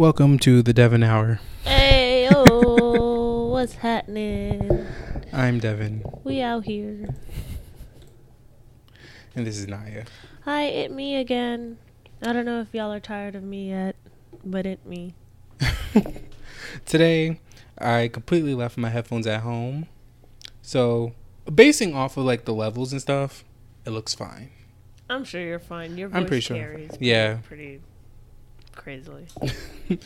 Welcome to the Devin Hour. Hey, oh, what's happening? I'm Devin, We out here. and this is Naya. Hi, it me again. I don't know if y'all are tired of me yet, but it me. Today, I completely left my headphones at home. So, basing off of like the levels and stuff, it looks fine. I'm sure you're fine. Your voice I'm pretty sure. carries Yeah. pretty crazily.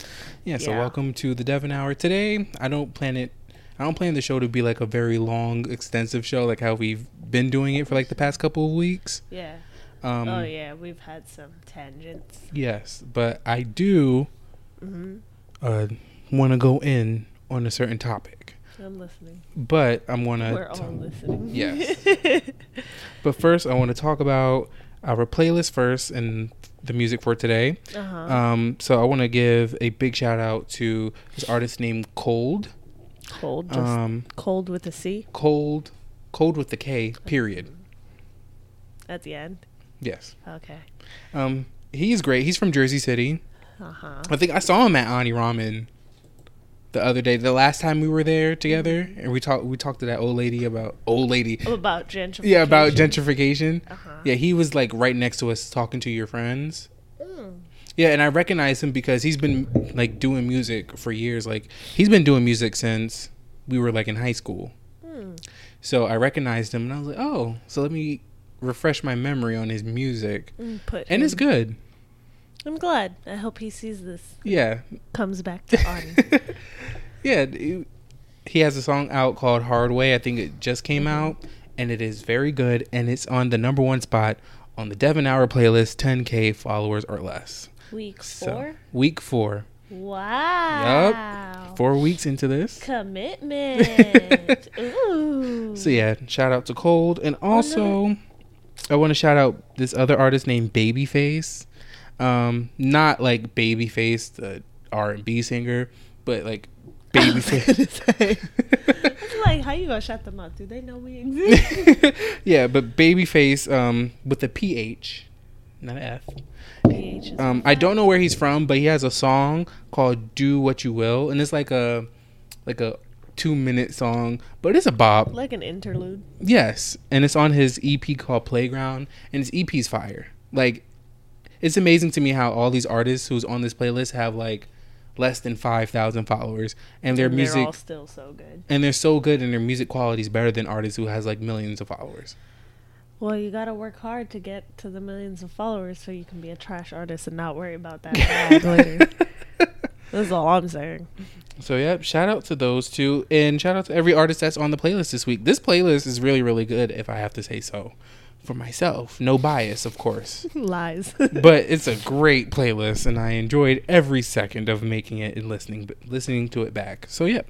Yeah, so Yeah. welcome to the Devin Hour. Today, I don't plan it I don't plan the show to be like a very long, extensive show like how we've been doing it for like the past couple of weeks. Yeah. Um oh yeah, we've had some tangents. yes, but I do hmm uh want to go in on a certain topic. I'm listening. But I'm going to We're all listening. Yes. But first, I want to talk about our playlist first and the music for today. uh huh. Um, so I want to give a big shout out to this artist named Cold. cold, just Um, cold with a C Cold, Cold with the K. Period. at the end. Yes. Okay. Um, he's great. He's from Jersey City. Uh huh. I think I saw him at Ani Ramen the other day. The last time we were there together, and we talked. We talked to that old lady about old lady. About gentrification. Yeah, about gentrification. Uh huh. Yeah, he was like right next to us talking to your friends. Mm. Yeah, and I recognize him because he's been like doing music for years. Like he's been doing music since we were like in high school. Hmm. So I recognized him and I was like, "Oh, so let me refresh my memory on his music." Mm, Put And it's good. I'm glad. I hope he sees this. Yeah. Comes back to Ani. Yeah, it- he has a song out called Hard Way. I think it just came Mhm. out and it is very good and it's on the number 1 spot on the Devin Hour playlist 10k followers or less. Week So, four. week 4. Wow. Yep. 4 weeks into this. Commitment. Ooh. So yeah, shout out to Cold, and also I want to shout out this other artist named Babyface. Um, not like Babyface, the R and B singer, but like Babyface. It's like, how you gonna shut them up? Do they know we exist? yeah, but Babyface, um, with a PH, not an F. PH Um, I don't know where he's from, but he has a song called "Do What You Will," and it's like a like a two minute song, but it's a bop. like an interlude. Yes, and it's on his EP called Playground, and his EP's fire. Like, it's amazing to me how all these artists who's on this playlist have like less than five thousand followers, and their and music still so good. and they're so good, and their music quality is better than artists who has like millions of followers. Well, you gotta work hard to get to the millions of followers so you can be a trash artist and not worry about that later. That's all I'm saying. So yeah, shout out to those two, and shout out to every artist that's on the playlist this week. This playlist is really, really good, if I have to say so, for myself. No bias, of course. Lies. but it's a great playlist and I enjoyed every second of making it and listening listening to it back. So yeah.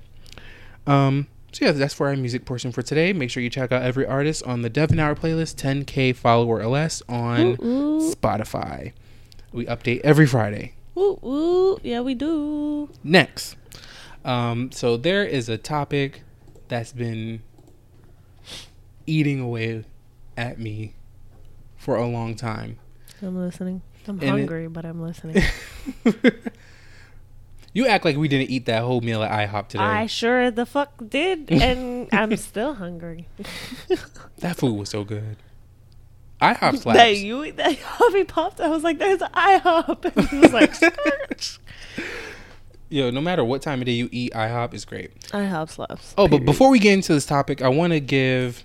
Um so yeah, that's for our music portion for today. Make sure you check out every artist on the Devin Hour playlist, 10k follower or less on Ooh, ooh. Spotify. We update every Friday. Ooh, ooh. Yeah, we do. Next. Um so there is a topic that's been eating away at me for a long time. I'm listening. I'm And it- hungry, but I'm listening. you act like we didn't eat that whole meal at IHOP today. I sure the fuck did, and I'm still hungry. that food was so good. IHOP slaps. that you that hobby popped. I was like, "There's IHOP." And it was like. Yo, no matter what time of day you eat, IHOP is great. IHOP slaps. Oh, but before we get into this topic, I want to give,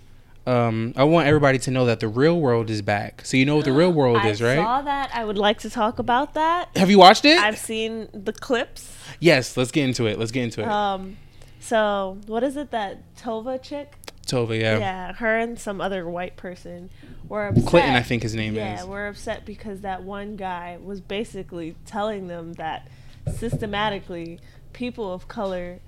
um, I want everybody to know that the real world is back. So you know what the real world I is, right? saw that. I would like to talk about that. Have you watched it? I've seen the clips. yes. Let's get into it. Let's get into it. Um, so what is it that Tova chick? Tova, Yeah. yeah. her and some other white person were upset. Clinton, I think his name yeah, is. Yeah, we're upset because that one guy was basically telling them that systematically people of color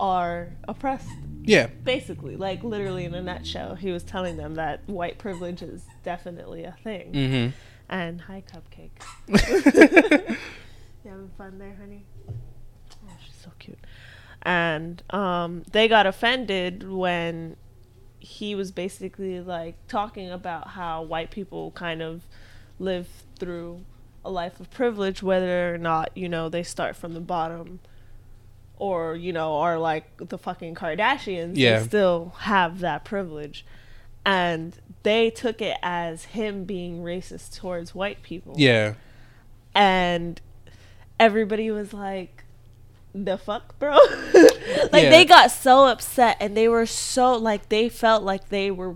are oppressed. Yeah. Basically, like literally in a nutshell, he was telling them that white privilege is definitely a thing. Mm-hmm. And hi, cupcake. You having fun there, honey? Oh, she's so cute. And um, they got offended when he was basically like talking about how white people kind of live through a life of privilege, whether or not you know they start from the bottom, or you know are like the fucking Kardashians. Yeah. they still have that privilege, and they took it as him being racist towards white people. Yeah. and everybody was like the fuck bro like Yeah. they got so upset and they were so like they felt like they were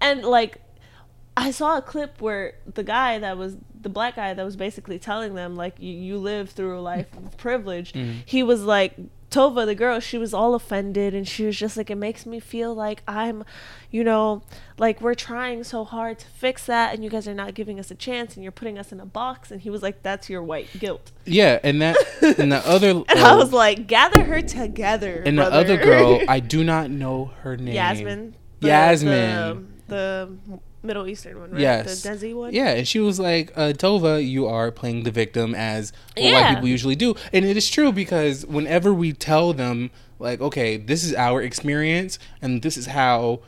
and like i saw a clip where the guy that was the black guy that was basically telling them like you, you live through a life of privilege Mm-hmm. he was like tova the girl she was all offended and she was just like it makes me feel like i'm you know like we're trying so hard to fix that and you guys are not giving us a chance and you're putting us in a box and he was like that's your white guilt Yeah, and that and the other and I uh, was like, gather her together. and brother. the other girl, I do not know her name. Yasmin. The, Yasmin. The, the Middle Eastern one, right? Yes. The Desi one? Yeah, and she was like, uh, Tova, you are playing the victim as what white people usually do. And it is true because whenever we tell them, like, okay, this is our experience and this is how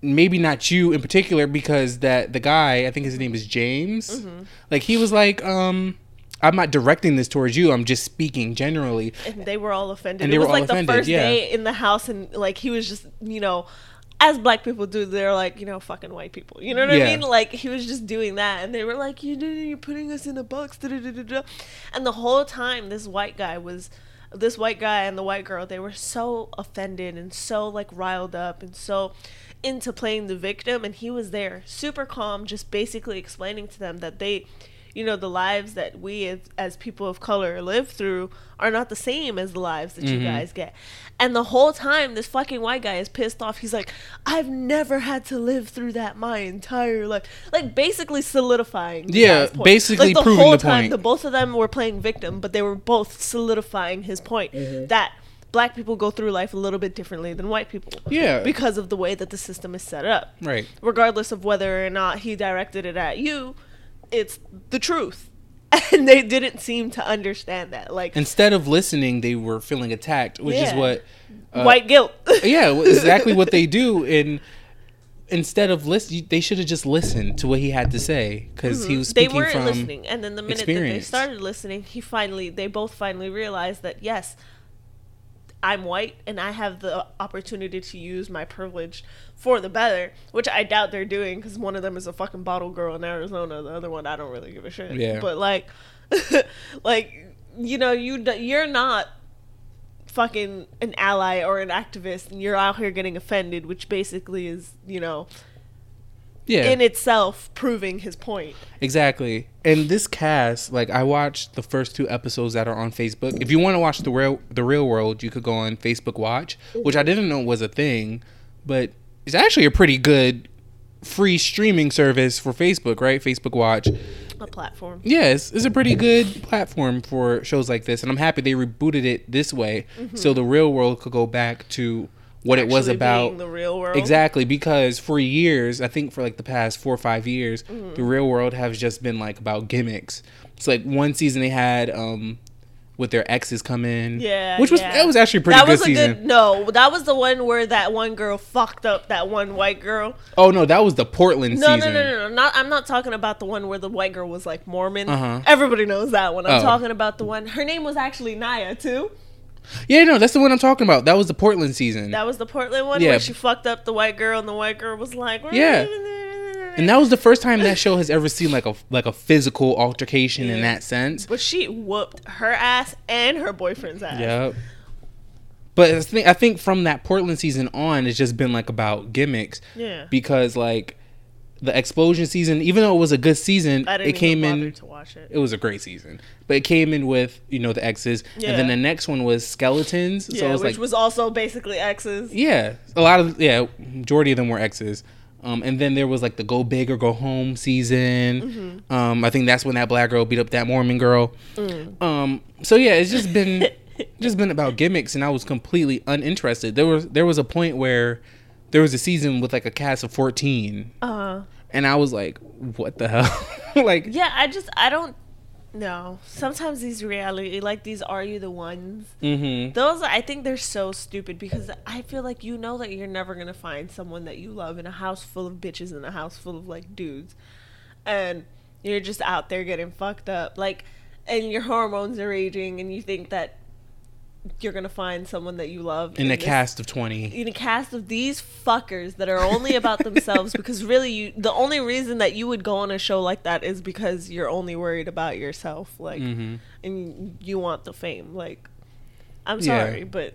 maybe not you in particular, because that the guy, I think his name is James, Mm-hmm. like he was like, um, I'm not directing this towards you, I'm just speaking generally. And they were all offended. And it they was were all like offended, the first yeah. day in the house, and like he was just, you know, as black people do, they're like, you know, fucking white people. You know what Yeah. I mean? Like he was just doing that, and they were like, you you're putting us in a box. Da, da, da. And the whole time, this white guy was. This white guy and the white girl, they were so offended and so like riled up and so into playing the victim. And he was there, super calm, just basically explaining to them that they, you know, the lives that we as, as people of color live through are not the same as the lives that you Mm-hmm. guys get. And the whole time, this fucking white guy is pissed off. He's like, I've never had to live through that my entire life. Like, basically solidifying. the Yeah, guy's point. basically like, the proving whole the time, point. The both of them were playing victim, but they were both solidifying his point Mm-hmm. that black people go through life a little bit differently than white people. Yeah. Because of the way that the system is set up Right. regardless of whether or not he directed it at you, it's the truth. And they didn't seem to understand that. Like Instead of listening, they were feeling attacked, which is what. uh, white guilt. yeah, exactly what they do. And instead of listen, they should have just listened to what he had to say because he was Mm-hmm. they speaking weren't from. listening. And then the minute that they started listening, he finally they both finally realized that yes, I'm white and I have the opportunity to use my privilege for the better, which I doubt they're doing because one of them is a fucking bottle girl in Arizona. The other one, I don't really give a shit. Yeah. But like, like you know, you you're not fucking an ally or an activist, and you're out here getting offended, which basically is you know Yeah, in itself proving his point. exactly. And this cast, like, I watched the first two episodes that are on Facebook. If you want to watch the real the real world, you could go on Facebook Watch, which I mm-hmm. didn't know was a thing, but it's actually a pretty good free streaming service for Facebook, right? Facebook Watch. A platform. Yes, it's a pretty good platform for shows like this, and I'm happy they rebooted it this way, so the real world could go back to what it was about. the real world. Exactly, because for years, I think for like the past four or five years, Mm-hmm. the real world has just been like about gimmicks. It's like one season they had um with their exes come in. Yeah, Which was yeah. that was actually pretty that good was a season. good no. That was the one where that one girl fucked up that one white girl. Oh no, that was the Portland No, season. no, no, no, no. Not. I'm not talking about the one where the white girl was like Mormon. Uh-huh. Everybody knows that one. I'm Oh. talking about the one. Her name was actually Naya too. Yeah, no, that's the one I'm talking about. That was the Portland season. That was the Portland one Yeah. where she fucked up the white girl, and the white girl was like, Yeah. And that was the first time that show has ever seen like a like a physical altercation in that sense. But she whooped her ass and her boyfriend's ass. Yep. But I think, I think from that Portland season on, it's just been like about gimmicks. Yeah. Because like the explosion season, even though it was a good season, I didn't it came even bother in. to watch it. It was a great season, but it came in with you know the exes, and then the next one was skeletons. so yeah, it was which like was also basically exes. yeah, a lot of yeah, majority of them were exes. Um, and then there was like the go big or go home season. Mm-hmm. Um, I think that's when that black girl beat up that Mormon girl. Mm. Um, so yeah, it's just been just been about gimmicks, and I was completely uninterested. There was there was a point where there was a season with like a cast of fourteen, Uh, and I was like, what the hell? like yeah, I just I don't know. Sometimes these reality like these are you the ones? mm-hmm. Those I think they're so stupid because I feel like you know that you're never gonna find someone that you love in a house full of bitches and a house full of like dudes, and You're just out there getting fucked up, like, and your hormones are raging, and you think that you're gonna find someone that you love In a this- cast of 20. in a cast of these fuckers that are only about themselves because really you the only reason that you would go on a show like that is because you're only worried about yourself like Mhm. and you want the fame like i'm Yeah. sorry but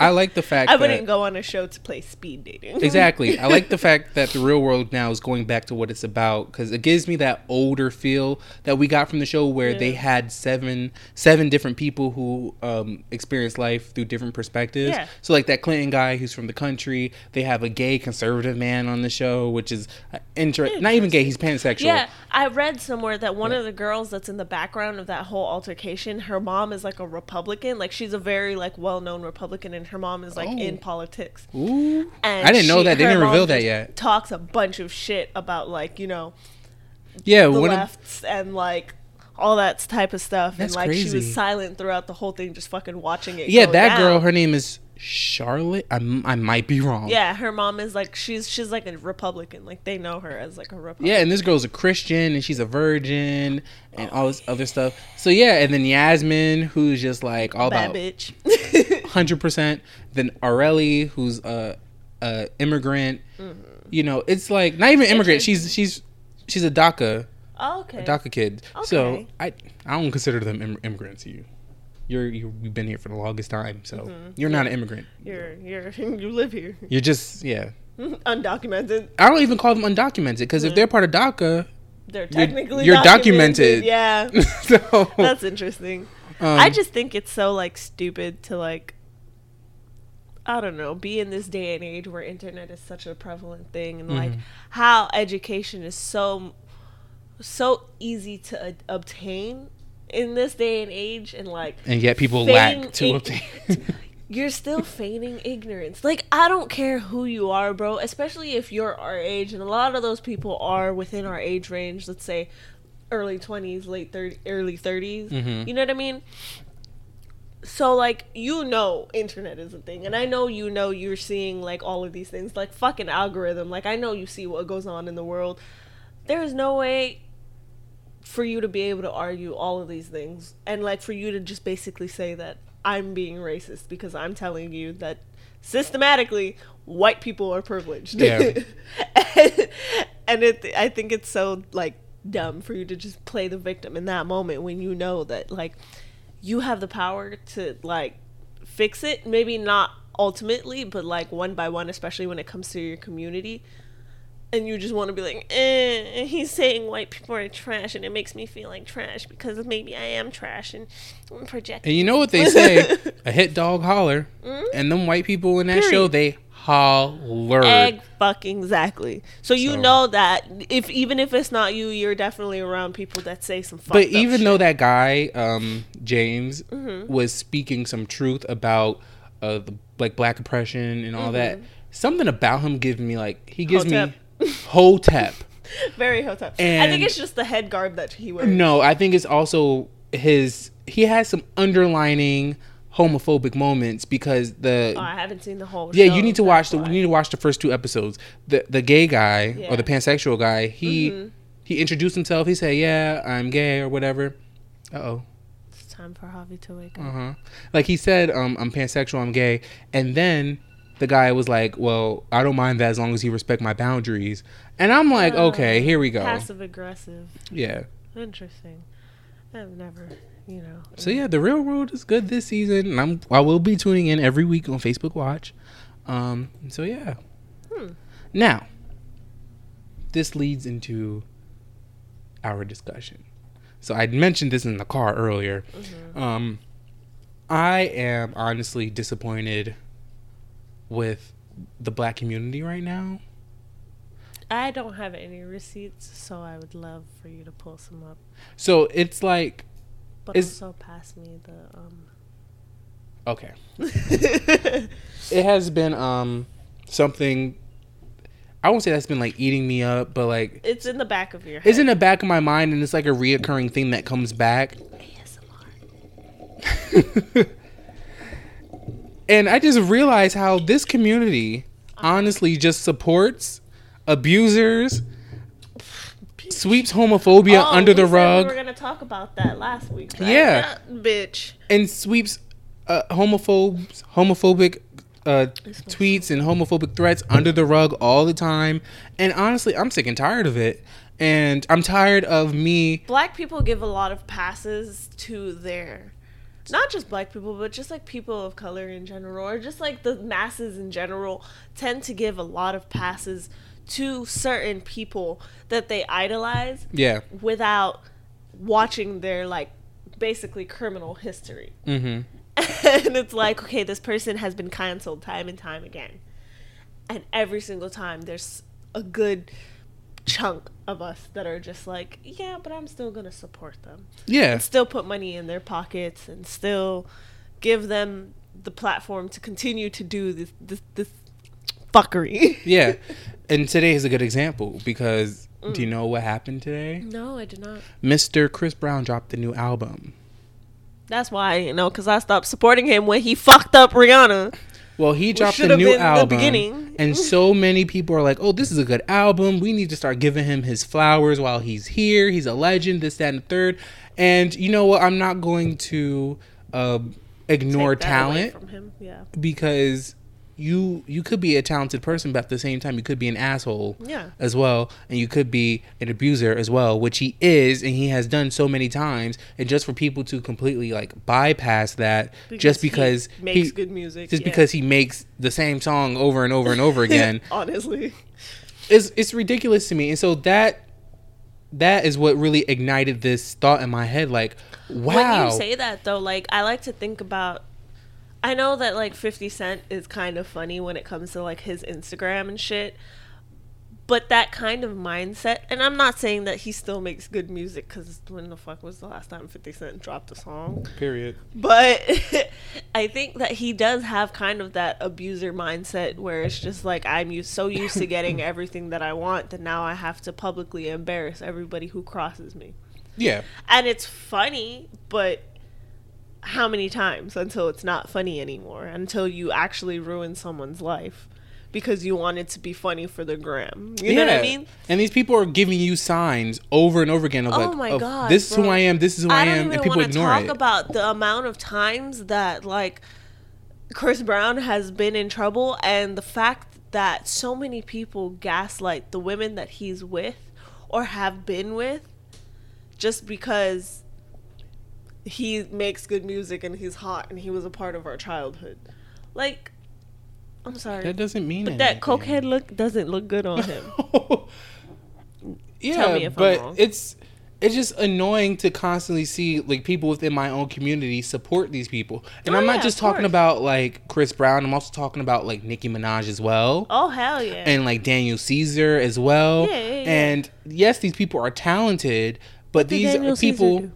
I like the fact that i wouldn't go on a show to play speed dating exactly. I like the fact that the real world now is going back to what it's about because it gives me that older feel that we got from the show where they had seven seven different people who um, experienced life through different perspectives. Yeah. So like that Clinton guy who's from the country. They have a gay conservative man on the show, which is uh, inter- not even gay. He's pansexual. Yeah, I read somewhere that one Yeah. of the girls that's in the background of that whole altercation, her mom is like a Republican. Like she's a very like well-known Republican, and her mom is like Oh. in politics. Ooh. And I didn't know that. They didn't reveal that yet. Talks a bunch of shit about like you know Yeah. the lefts and like all that type of stuff, That's and like she was silent throughout the whole thing, just fucking watching it. yeah, that down. girl. Her name is Charlotte. I, I might be wrong. Yeah, her mom is like she's she's like a Republican. Like they know her as like a Republican. Yeah, and this girl's a Christian and she's a virgin and all this other stuff. So yeah, and then Yasmin, who's just like all bad about bitch. hundred percent. Then Areli, who's a, a immigrant. Mm-hmm. You know, it's like not even immigrant. She's she's she's a DACA oh, okay. a DACA kid. So I I don't consider them Im- immigrants. You. You're you, you've been here for the longest time, so Mm-hmm. you're not an immigrant. You're you're you live here, You're just yeah. undocumented. I don't even call them undocumented because if they're part of DACA, They're technically you're documented. Yeah, so that's interesting. um, I just think it's so like stupid to like I don't know, be in this day and age where internet is such a prevalent thing and like Mhm. how education is so so easy to uh, obtain in this day and age and like and yet people feign lack to obtain. you're still feigning ignorance. Like I don't care who you are, bro, especially if you're our age and a lot of those people are within our age range, let's say early 20s, late 30 early 30s. Mhm. You know what I mean? So like you know internet is a thing and I know you know you're seeing like all of these things like fucking algorithm. Like I know you see what goes on in the world. There is no way for you to be able to argue all of these things and like for you to just basically say that I'm being racist because I'm telling you that systematically white people are privileged. Yeah. and, and it I think it's so like dumb for you to just play the victim in that moment when you know that like you have the power to like fix it maybe not ultimately but like one by one especially when it comes to your community and you just want to be like, eh, he's saying white people are trash, and it makes me feel like trash because maybe I am trash and I'm projecting. and you know what they say? a hit dog holler. And them white people in that show, they holler. Egg fucking exactly. So you So- know that if even if it's not you, you're definitely around people that say some. But even though that guy, um, James, Mm-hmm. was speaking some truth about uh, the, like black oppression and all that, Mm-hmm. something about him gives me like he gives Hotep. me hotep. very hotep, I think it's just the head garb that he wears. No, I think it's also his. He has some underlining homophobic moments because the Oh, I haven't seen the whole. yeah show, you need to watch the you need to watch the first two episodes. The the gay guy or Yeah. Mm-hmm. the pansexual guy he he introduced himself. He said, "Yeah, I'm gay" or whatever. Uh oh. It's time for Javi to wake up. Uh huh. Like he said, um, I'm pansexual, I'm gay, and then the guy was like, "Well, I don't mind that as long as you respect my boundaries." And I'm like, Uh, "Okay, here we go." Passive aggressive. Yeah. Interesting. I've never, you know. So yeah, the real world is good this season, and I'm I will be tuning in every week on Facebook Watch. Um. So yeah. Hmm. Now, this leads into our discussion. So I mentioned this in the car earlier. Um, I am honestly disappointed with the black community right now. I don't have any receipts, so I would love for you to pull some up. So it's like But Is- also pass me the um. okay. it has been um something I won't say that's been like eating me up, but like it's in the back of your head. it's in the back of my mind and it's like a reoccurring thing that comes back. ASMR. and I just realized how this community honestly just supports abusers, sweeps homophobia Oh, under the said rug. We were gonna talk about that last week. Right? Yeah. That bitch. and sweeps uh, homophobes, homophobic uh, tweets and homophobic threats under the rug all the time. And honestly, I'm sick and tired of it. And I'm tired of me. Black people give a lot of passes to their, not just black people, but just like people of color in general, or just like the masses in general, tend to give a lot of passes to certain people that they idolize Yeah. without watching their like basically criminal history. Mm-hmm. and it's like, okay, this person has been canceled time and time again. And every single time there's a good chunk of us that are just like, yeah, but I'm still going to support them. Yeah. And still put money in their pockets and still give them the platform to continue to do this this, this fuckery. Yeah. And today is a good example because Mm. do you know what happened today? No, I did not. Mr. Chris Brown dropped the new album. That's why, you know, because I stopped supporting him when he fucked up Rihanna. Well, he dropped a new the album, beginning. and so many people are like, "Oh, this is a good album. We need to start giving him his flowers while he's here. He's a legend. This, that, and the third. And you know what? I'm not going to uh, ignore Take that away talent from him. Yeah. because you you could be a talented person, but at the same time, you could be an asshole Yeah. as well, and you could be an abuser as well, which he is, and he has done so many times. And just for people to completely like bypass that, just he because makes he- good music. just yeah. because he makes the same song over and over and over again honestly. it's it's ridiculous to me and so that that is what really ignited this thought in my head like wow When you say that though, like I like to think about I know that like 50 Cent is kind of funny when it comes to like his Instagram and shit. But that kind of mindset, and I'm not saying that he still makes good music because when the fuck was the last time 50 Cent dropped a song? period But I think that he does have kind of that abuser mindset where it's just like I'm used, so used to getting everything that I want that now I have to publicly embarrass everybody who crosses me. yeah And it's funny, but how many times until it's not funny anymore? Until you actually ruin someone's life because you want it to be funny for the gram. You know what I mean? and these people are giving you signs over and over again of Oh like my God, this is who i am this is who i, I am and people want to ignore talk it about the amount of times that like Chris Brown has been in trouble and the fact that so many people gaslight the women that he's with or have been with just because he makes good music and he's hot and he was a part of our childhood. Like I'm sorry. that doesn't mean but that cokehead look doesn't look good on him. yeah Tell me if I'm but wrong. it's it's just annoying to constantly see like people within my own community support these people and Oh, i'm yeah, not just talking course. about like chris brown i'm also talking about like nicki minaj as well oh hell yeah. and like Daniel Caesar as well. Yeah, yeah, yeah. And yes, these people are talented, but these are Caesar people. do?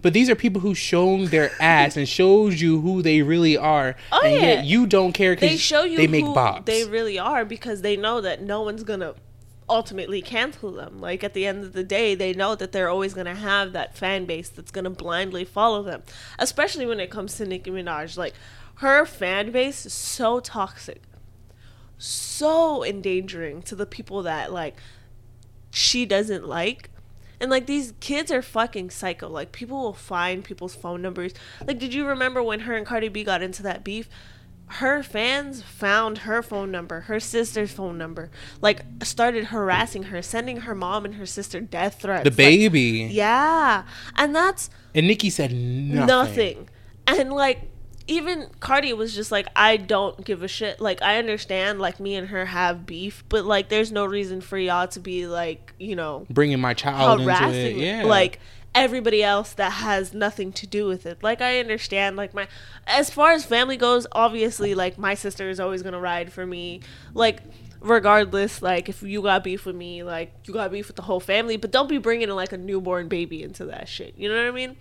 But these are people who shown their ass and shows you who they really are, Oh, and yeah. yet you don't care because they show you they make who bops. they really are because they know that no one's gonna ultimately cancel them. Like at the end of the day, they know that they're always gonna have that fan base that's gonna blindly follow them. Especially when it comes to Nicki Minaj, like her fan base is so toxic, so endangering to the people that like she doesn't like. And like these kids are fucking psycho. Like people will find people's phone numbers. Like did you remember when her and Cardi B got into that beef? Her fans found her phone number, her sister's phone number, like started harassing her, sending her mom and her sister death threats. the Like, baby. yeah. And that's And Nicki said nothing. nothing. And like even Cardi was just like, I don't give a shit. Like I understand, like me and her have beef, but like there's no reason for y'all to be like, you know, Bringing my child into it. harassing Yeah. like everybody else that has nothing to do with it. Like I understand like my as far as family goes, obviously like my sister is always going to ride for me. Like regardless like if you got beef with me, like you got beef with the whole family, but don't be bringing like a newborn baby into that shit. You know what I mean?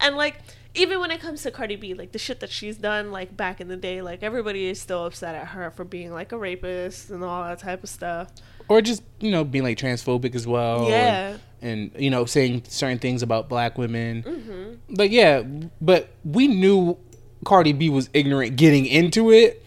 And like even when it comes to Cardi B, like the shit that she's done, like back in the day, like everybody is still upset at her for being like a rapist and all that type of stuff. or just you know being like transphobic as well. and- Yeah. And, you know saying certain things about black women. Mm-hmm. But yeah, but we knew Cardi B was ignorant getting into it.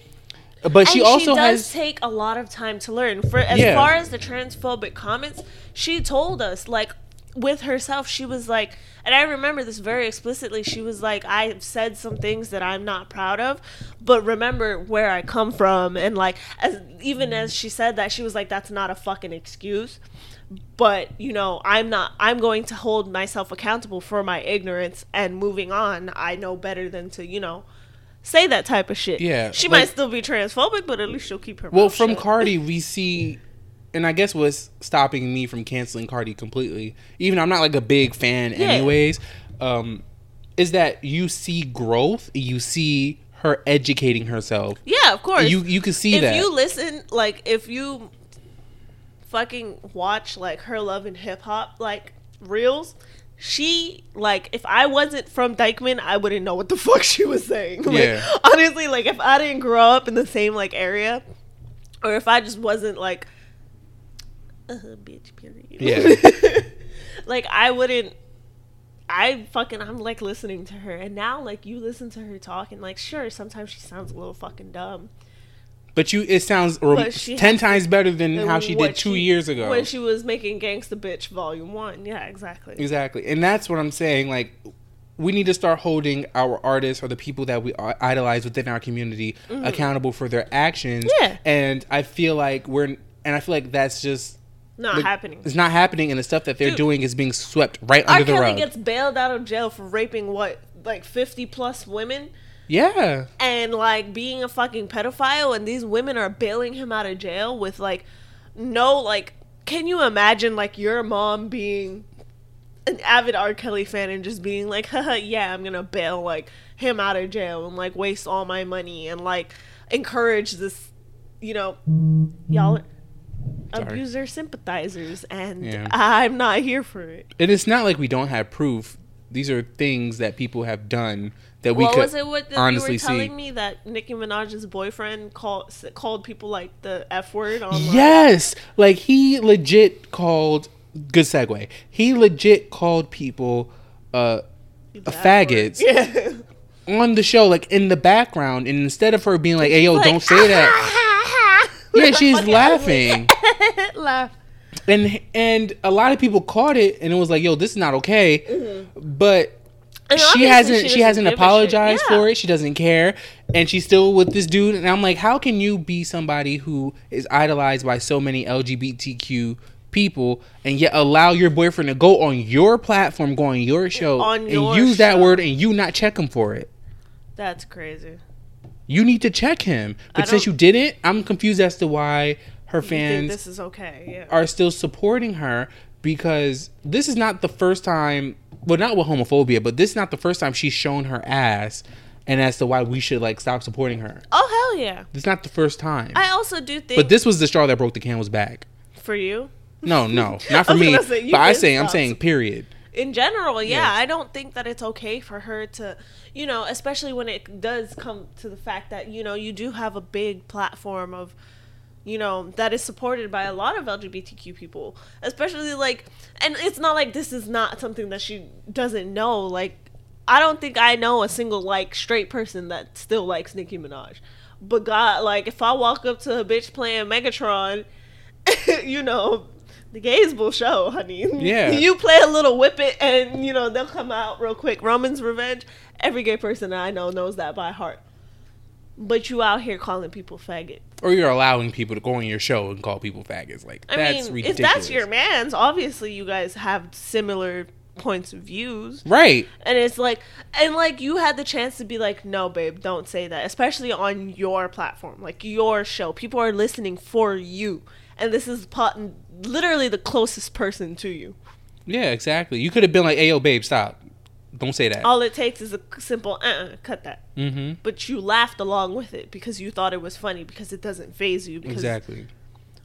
But she And also does has take a lot of time to learn. For as Yeah. far as the transphobic comments, she told us like with herself, she was like, and I remember this very explicitly. She was like, "I've said some things that I'm not proud of, but remember where I come from." And like, as even as she said that, she was like, "That's not a fucking excuse." But you know, I'm not. I'm going to hold myself accountable for my ignorance. And moving on, I know better than to you know say that type of shit. Yeah, she like- might still be transphobic, but at least she'll keep her. Well, from shut. Cardi, we see, and I guess what's stopping me from canceling Cardi completely, even I'm not like a big fan, Yeah. anyways, um, is that you see growth, you see her educating herself. Yeah, of course. You you can see if that. you listen, like if you fucking watch like her love and hip hop like reels, she like if I wasn't from Dyckman, I wouldn't know what the fuck she was saying. Like, Yeah. Honestly, like if I didn't grow up in the same like area, or if I just wasn't like, uh, bitch, period. Yeah. like I wouldn't. I fucking I'm like listening to her, and now like you listen to her talk, and like sure sometimes she sounds a little fucking dumb. but you, it sounds rom- ten times better than than how she did two she- years ago. when she was making Gangsta Bitch Volume One. Yeah, exactly. Exactly. And that's what I'm saying. Like, we need to start holding our artists or the people that we idolize within our community accountable for their actions. Mm-hmm. Yeah. And I feel like we're, and I feel like that's just. Not like, happening. It's not happening, and the stuff that they're Dude. doing is being swept right R. under the Kelly rug. gets bailed out of jail for raping what like fifty plus women yeah. and like being a fucking pedophile, and these women are bailing him out of jail with like no like. Can you imagine like your mom being an avid R. Kelly fan and just being like, Haha, yeah, I'm gonna bail like him out of jail and like waste all my money and like encourage this, you know, y'all Sorry. abuser sympathizers, and Yeah. I'm not here for it. And it's not like we don't have proof. These are things that people have done that we what could was it? What that honestly you were telling see. me that Nicki Minaj's boyfriend called called people like the f word? Yes, like he legit called. Good segue. He legit called people uh, The a F faggots. Yeah. on the show, like in the background, and instead of her being like, "Hey, yo, Like, don't say that," yeah, she's laughing. Laugh. and and a lot of people caught it, and it was like, "Yo, this is not okay," but. Mm-hmm. And she hasn't. she She, hasn't give a shit. apologized Yeah. for it. She doesn't care, and she's still with this dude. And I'm like, how can you be somebody who is idolized by so many LGBTQ people, and yet allow your boyfriend to go on your platform, go on your show, On and your use that word, and you not check him for it? That's crazy. You need to check him. But since you didn't, I'm confused as to why her fans this is okay? Yeah. are still supporting her because this is not the first time well not with homophobia but this is not the first time she's shown her ass and as to why we should like stop supporting her oh hell yeah! it's not the first time I also do think. but this was the straw that broke the camel's back for you, no no not for me say, but i say i'm saying period in general, yeah, Yeah. I don't think that it's okay for her to, you know, especially when it does come to the fact that you know you do have a big platform of, you know, that is supported by a lot of LGBTQ people, especially like, and it's not like this is not something that she doesn't know. Like, I don't think I know a single like straight person that still likes Nicki Minaj. But God, like, if I walk up to a bitch playing Megatron, you know, the gays will show, honey. Yeah. you play a little whip it, and you know they'll come out real quick. Roman's Revenge. Every gay person that I know knows that by heart. But you out here calling people faggot. or you're allowing people to go on your show and call people faggots like I that's mean, ridiculous if that's your man's, obviously you guys have similar points of views. right And it's like, and like you had the chance to be like, no, babe, don't say that, especially on your platform, like your show. People are listening for you, and this is pot- literally the closest person to you. yeah exactly you could have been like hey yo babe stop don't say that All it takes is a simple, uh, uh cut that. mm-hmm But you laughed along with it because you thought it was funny because it doesn't phase you. Because exactly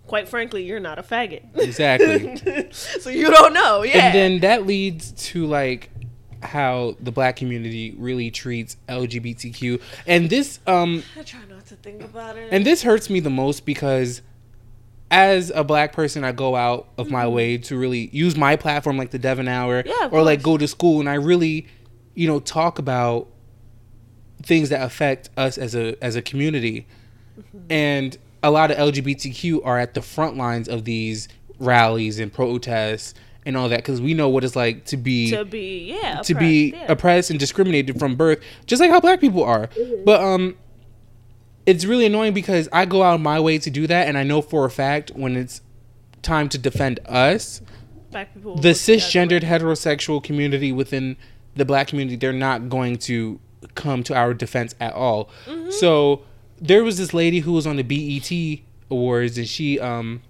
quite frankly, you're not a faggot. Exactly. so you don't know, yeah. And then that leads to like how the black community really treats LGBTQ. And this um I try not to think about it. and this hurts me the most because as a black person I go out of my way to really use my platform like the Devin Hour Mm-hmm. Yeah, or like go to school and I really you know talk about things that affect us as a as a community and a lot of LGBTQ are at the front lines of these rallies and protests and all that because we know what it's like to be to be yeah to be yeah. oppressed and discriminated from birth, just like how black people are. But um, it's really annoying because I go out of my way to do that, and I know for a fact when it's time to defend us, Black people the look the other cisgendered heterosexual community within the black community, they're not going to come to our defense at all. Mm-hmm. So there was this lady who was on the BET awards, and she um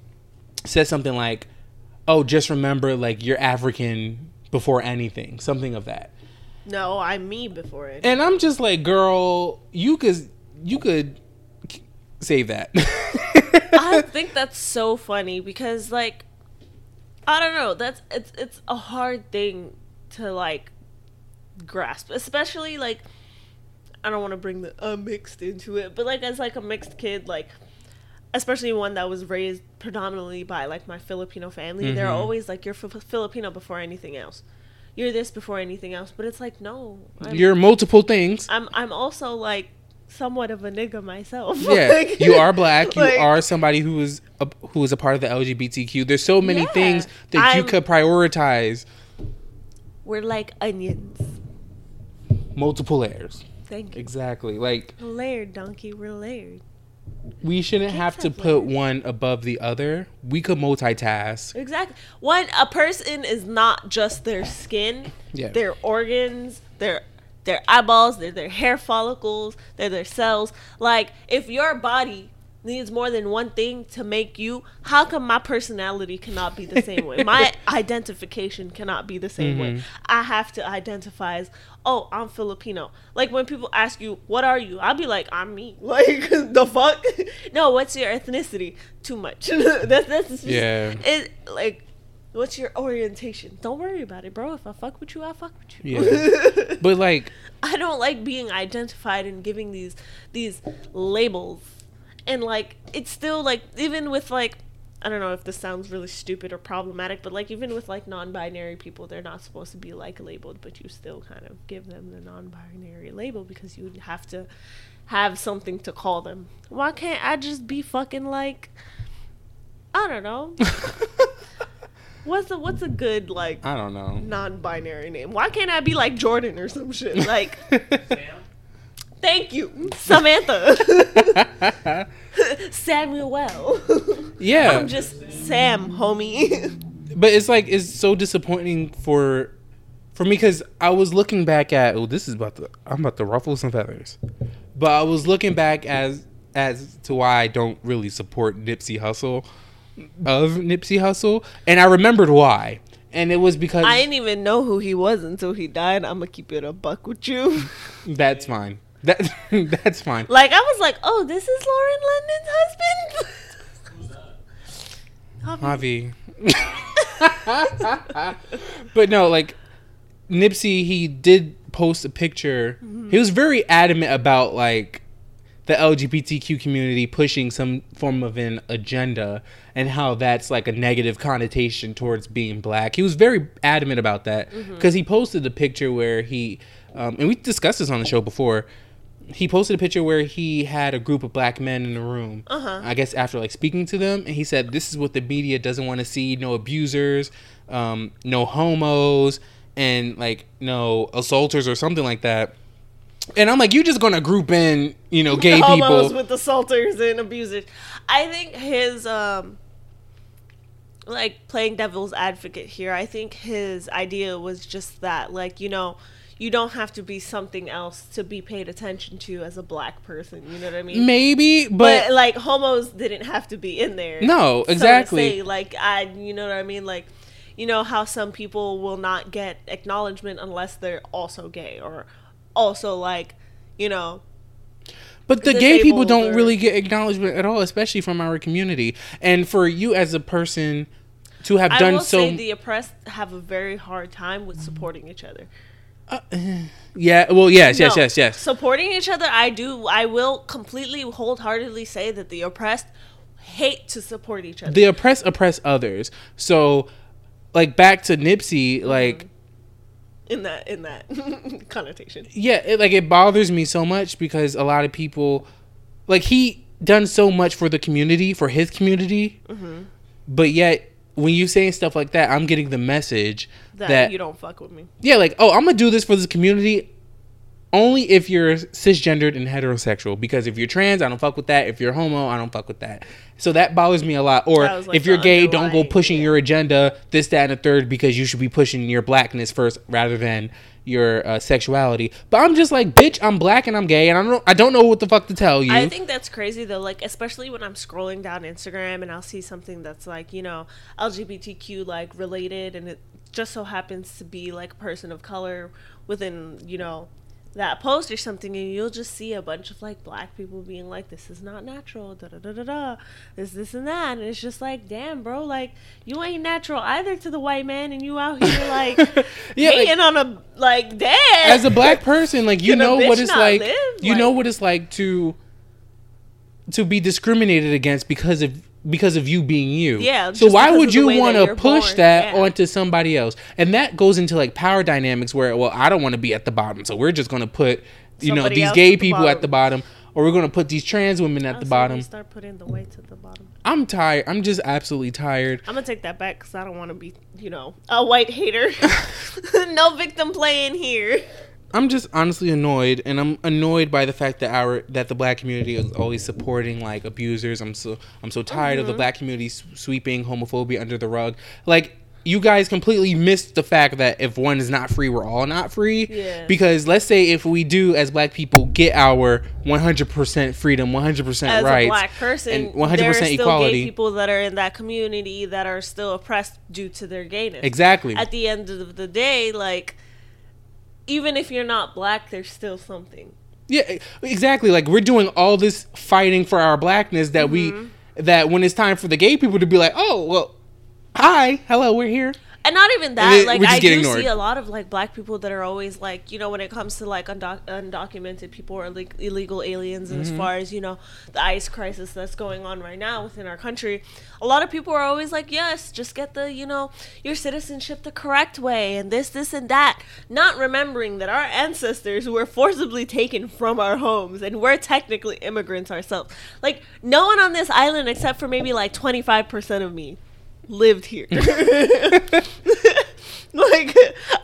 said something like, "Oh, just remember, like you're African before anything," something of that. No, I'm me before it. And I'm just like, girl, you could you could save that. I think that's so funny because like I don't know, that's it's it's a hard thing to like grasp, especially like I don't want to bring the uh, mixed into it, but like as like a mixed kid like especially one that was raised predominantly by like my Filipino family, they're Mhm. always like you're F- Filipino before anything else. You're this before anything else, but it's like no. I'm, you're multiple things. I'm I'm also like somewhat of a nigga myself. Yeah, Like- you are black. You like- are somebody who is a, who is a part of the LGBTQ. There's so many Yeah. things that you I'm- could prioritize. We're like onions. Multiple layers. Thank you. Exactly. Like Layered donkey, we're layered. we shouldn't Kids have to have put layers. one above the other. We could multitask. Exactly. One a person is not just their skin, Yeah. their organs, their their eyeballs, their their hair follicles, they're their cells. Like if your body needs more than one thing to make you, how come my personality cannot be the same way? My identification cannot be the same way. Mhm. I have to identify as, oh, I'm Filipino. Like when people ask you, what are you? I'll be like, I'm me. Like the fuck? no, what's your ethnicity? Too much. that's that's just, Yeah. It like. What's your orientation? Don't worry about it, bro. If I fuck with you, I fuck with you. Yeah. But like I don't like being identified and giving these these labels. And like it's still like even with like I don't know if this sounds really stupid or problematic, but like even with like non-binary people, they're not supposed to be like labeled, but you still kind of give them the non-binary label because you have to have something to call them. Why can't I just be fucking like I don't know. what's a what's a good like I don't know. non-binary name? Why can't I be like Jordan or some shit? Like Thank you, Samantha. Samuel. Well. yeah. I'm just Sam, homie. but it's like it's so disappointing for for me because I was looking back at oh this is about to I'm about to ruffle some feathers, but I was looking back as as to why I don't really support Nipsey Hussle of Nipsey Hussle, and I remembered why, and it was because I didn't even know who he was until he died. I'm gonna keep it a buck with you. that's fine. That that's fine. Like I was like, oh, this is Lauren London's husband. Javi. but no, like Nipsey, he did post a picture. Mm-hmm. He was very adamant about like the LGBTQ community pushing some form of an agenda and how that's like a negative connotation towards being black. He was very adamant about that because he posted a picture where he, um, and we discussed this on the show before. He posted a picture where he had a group of black men in a room. Uh-huh. I guess after like speaking to them, and he said, "This is what the media doesn't want to see: no abusers, um, no homos, and like no assaulters or something like that." And I'm like, "You're just gonna group in, you know, gay people." with assaulters and abusers. I think his um like playing devil's advocate here, I think his idea was just that, like, you know, you don't have to be something else to be paid attention to as a black person. You know what I mean? Maybe, but, but, like homos didn't have to be in there. No, so exactly. say, like I, you know what I mean? Like, you know how some people will not get acknowledgement unless they're also gay or also like, you know, but the gay people don't or- really get acknowledgement at all, especially from our community. And for you as a person to have I done so, say the oppressed have a very hard time with supporting each other. Uh, yeah, well, yes, yes, No, yes, yes. Supporting each other, I do. I will completely, wholeheartedly say that the oppressed hate to support each other. the oppressed oppress others. So, like back to Nipsey, like mm-hmm. In that in that connotation. yeah, it, like it bothers me so much because a lot of people, like he done so much for the community, for his community, Mm-hmm. but yet when you saying stuff like that, I'm getting the message That, that, you don't fuck with me. yeah, like oh, I'm gonna do this for this community. Only if you're cisgendered and heterosexual, because if you're trans, I don't fuck with that. If you're homo, I don't fuck with that. So that bothers me a lot. Or like, if you're gay, don't go pushing yeah. your agenda, this, that, and the third, because you should be pushing your blackness first rather than your uh, sexuality. But I'm just like, bitch, I'm black and I'm gay, and I don't, I don't know what the fuck to tell you. I think that's crazy though. Like especially when I'm scrolling down Instagram and I'll see something that's like you know LGBTQ like related, and it just so happens to be like a person of color within you know that post or something, and you'll just see a bunch of like black people being like, "This is not natural," da da da da da, this this and that, and it's just like, damn, bro, like you ain't natural either to the white man, and you out here like Yeah, like- on a like damn as a black person, like you know what it's like. live? You know what it's like to to be discriminated against because of because of you being you. Yeah, So why would you want to push born, that yeah. onto somebody else? And that goes into like power dynamics where well, I don't want to be at the bottom, so we're just going to put you know these gay at the people at the bottom, or we're going to put these trans women at the Also, bottom. Start putting the weights at the bottom. I'm tired. I'm just absolutely tired. I'm gonna take that back because I don't want to be, you know, a white hater. no victim playing here. I'm just honestly annoyed, and I'm annoyed by the fact that our that the black community is always supporting like abusers. I'm so I'm so tired of the mm-hmm. black community sweeping homophobia under the rug. Like you guys completely missed the fact that if one is not free, we're all not free. Yeah. Because let's say if we do as black people get our 100% freedom, 100% As rights, a black person, and 100% there are still equality. gay people that are in that community that are still oppressed due to their gayness. exactly. At the end of the day, like, even if you're not black, there's still something. Yeah, exactly. Like we're doing all this fighting for our blackness that Mm-hmm. we that when it's time for the gay people to be like, "Oh, well, hi, hello, we're here." And not even that then like i do ignored. see a lot of like black people that are always like you know when it comes to like undoc- undocumented people or like illegal aliens and Mm-hmm. as far as you know the ice crisis that's going on right now within our country a lot of people are always like yes just get the you know your citizenship the correct way and this this and that not remembering that our ancestors were forcibly taken from our homes and we're technically immigrants ourselves like no one on this island except for maybe like 25% of me lived here. like,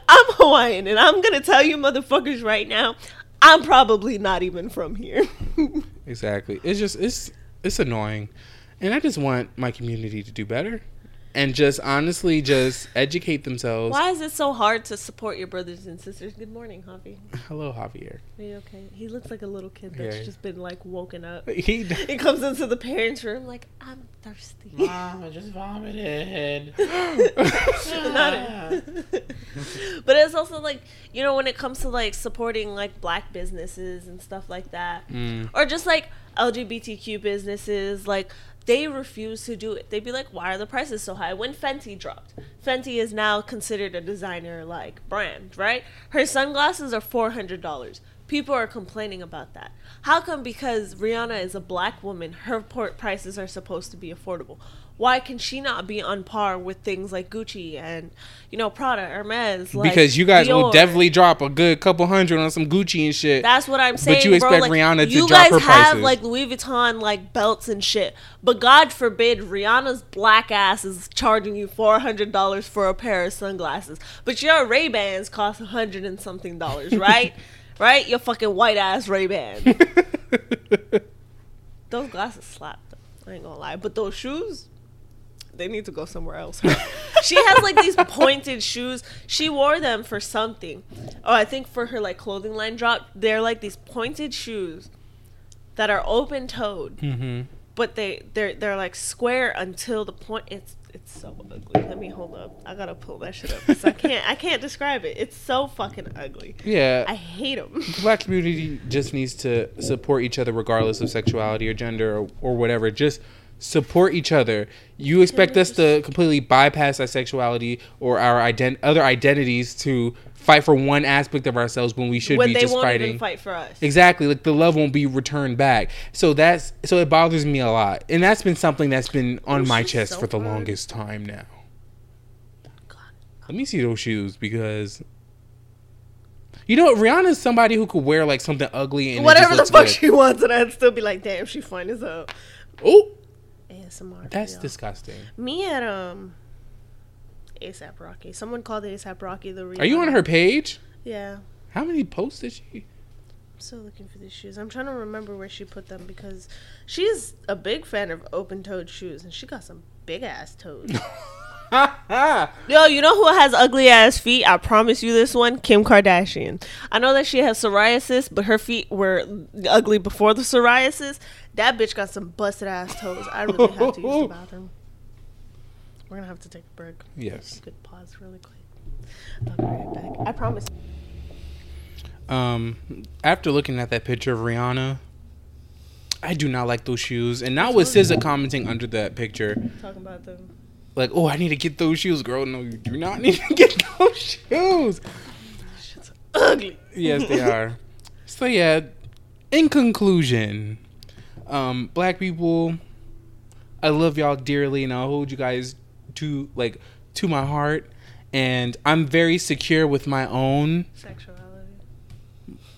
I'm Hawaiian, and I'm gonna tell you motherfuckers right now, I'm probably not even from here. Exactly. It's just it's it's annoying, and I just want my community to do better, and just honestly just educate themselves. Why is it so hard to support your brothers and sisters? Good morning, Javi. Hello, Javier. Are you okay? He looks like a little kid that's Yeah. just been like woken up. He He comes into the parents' room like, I'm thirsty. Mom, I just vomited. Not- but it's also like you know when it comes to like supporting like black businesses and stuff like that Mm. or just like lgbtq businesses like they refuse to do it. They'd be like why are the prices so high? When fenty dropped fenty is now considered a designer like brand right? Her sunglasses are $400 people are complaining about that. How come because rihanna is a black woman her port prices are supposed to be affordable why can she not be on par with things like Gucci and you know Prada, Hermes? Like because you guys will definitely drop a good couple hundred on some Gucci and shit. That's what I'm saying. you bro. Like, Rihanna to you guys have like Louis Vuitton like belts and shit, but God forbid Rihanna's black ass is charging you four hundred dollars for a pair of sunglasses, but your Ray Bans cost a hundred and something dollars, right? right? Your fucking white ass Ray Ban. those glasses slap. Though. I ain't gonna lie, but those shoes. They need to go somewhere else. she has like these pointed shoes. She wore them for something. Oh, I think for her like clothing line drop. They're like these pointed shoes that are open toed, hmm but they they're they're like square until the point. It's it's so ugly. Let me hold up. I gotta pull that shit up. 'cause I can't I can't describe it. It's so fucking ugly. Yeah. I hate them. the black community just needs to support each other regardless of sexuality or gender or, or whatever just support each other you expect us to completely bypass our sexuality or our ident- other identities to fight for one aspect of ourselves when we should when be just fighting fight for us. exactly like the love won't be returned back so that's so it bothers me a lot and that's been something that's been oh, on Those my chest so for the hard. longest time now God. let me see those shoes because You know, Rihanna's somebody who could wear like something ugly and Whatever the fuck looks she wants, and I'd still be like, damn, she fine as hell. Oh, ASMR. that's y'all. disgusting. Me at um ASAP Rocky. Someone called ASAP Rocky the. Are you on her page? Yeah. How many posts did she? I'm still looking for these shoes. I'm trying to remember where she put them because she's a big fan of open-toed shoes, and she got some big ass toes. Yo, you know who has ugly ass feet? I promise you this one, Kim Kardashian. I know that she has psoriasis, but her feet were ugly before the psoriasis. That bitch got some busted ass toes. I really have to use the bathroom. We're gonna have to take a break. yes. Good pause really quick. I'll be right back. I promise. Um, after looking at that picture of Rihanna, I do not like those shoes. And now with SZA commenting under that picture, Talking about them. like, "Oh, I need to get those shoes, girl." No, you do not need to get those shoes. Shit's ugly. Yes, they are. So yeah, in conclusion, um, black people, I love y'all dearly, and I'll hold you guys to like to my heart. And I'm very secure with my own Sexuality.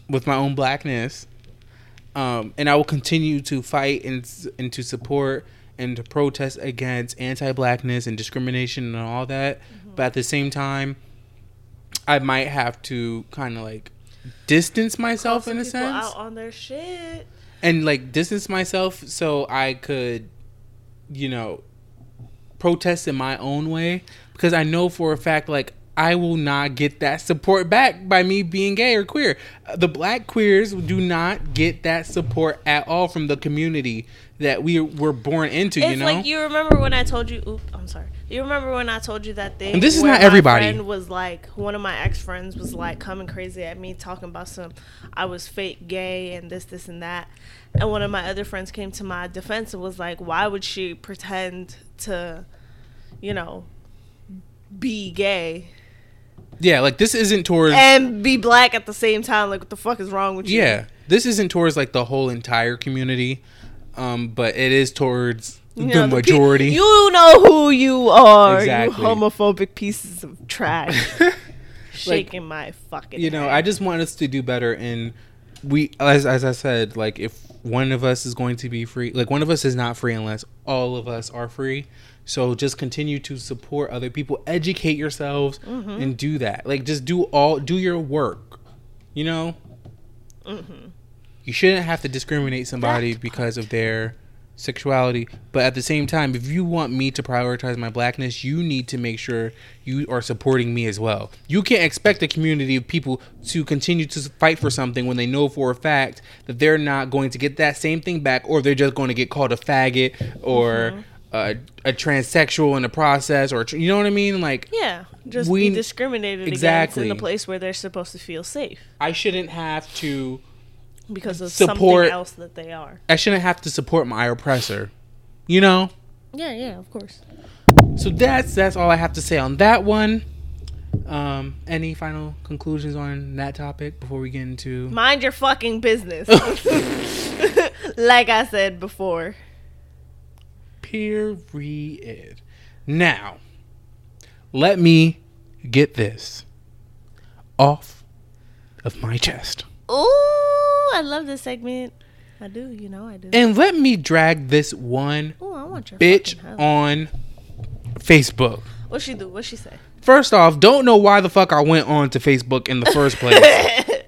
with my own blackness. Um, and I will continue to fight and and to support and to protest against anti-blackness and discrimination and all that. But at the same time, I might have to kind of like distance myself in a sense out on their shit. And like distance myself so I could, you know, protest in my own way because I know for a fact like I will not get that support back by me being gay or queer. The black queers do not get that support at all from the community that we were born into. It's you know, like you remember when I told you. Oop, I'm sorry. You remember when I told you that thing? And this is not everybody. Friend was like one of my ex friends was like coming crazy at me talking about some I was fake gay and this this and that. And one of my other friends came to my defense and was like, "Why would she pretend to, you know, be gay yeah, like this isn't towards and be black at the same time? Like, what the fuck is wrong with you?" yeah, this isn't towards like the whole entire community, um, but it is towards You the know, pe- majority. you know who you are, Exactly. you homophobic pieces of trash. Shaking my fucking. you know head. i just want us to do better and we as, as i said like if one of us is going to be free like one of us is not free unless all of us are free so just continue to support other people educate yourselves Mm-hmm. and do that like just do all do your work you know Mm-hmm. You shouldn't have to discriminate somebody because of their sexuality but at the same time if you want me to prioritize my blackness you need to make sure you are supporting me as well. You can't expect a community of people to continue to fight for something when they know for a fact that they're not going to get that same thing back or they're just going to get called a faggot or mm-hmm. a, a transsexual in the process or tr- you know what i mean? Like Yeah, just We- be discriminated Exactly. against in a place where they're supposed to feel safe. I shouldn't have to because of Support- something else that they are. i shouldn't have to support my oppressor you know Yeah, yeah, of course. So that's that's all I have to say on that one. Um, any final conclusions on that topic before we get into? Mind your fucking business. like I said before. Period. Now, let me get this off of my chest, Ooh, I love this segment. I do, you know I do. and let me drag this one Ooh, I want your bitch on Facebook. What she do? What she say? First off, don't know why the fuck I went on to Facebook in the first place.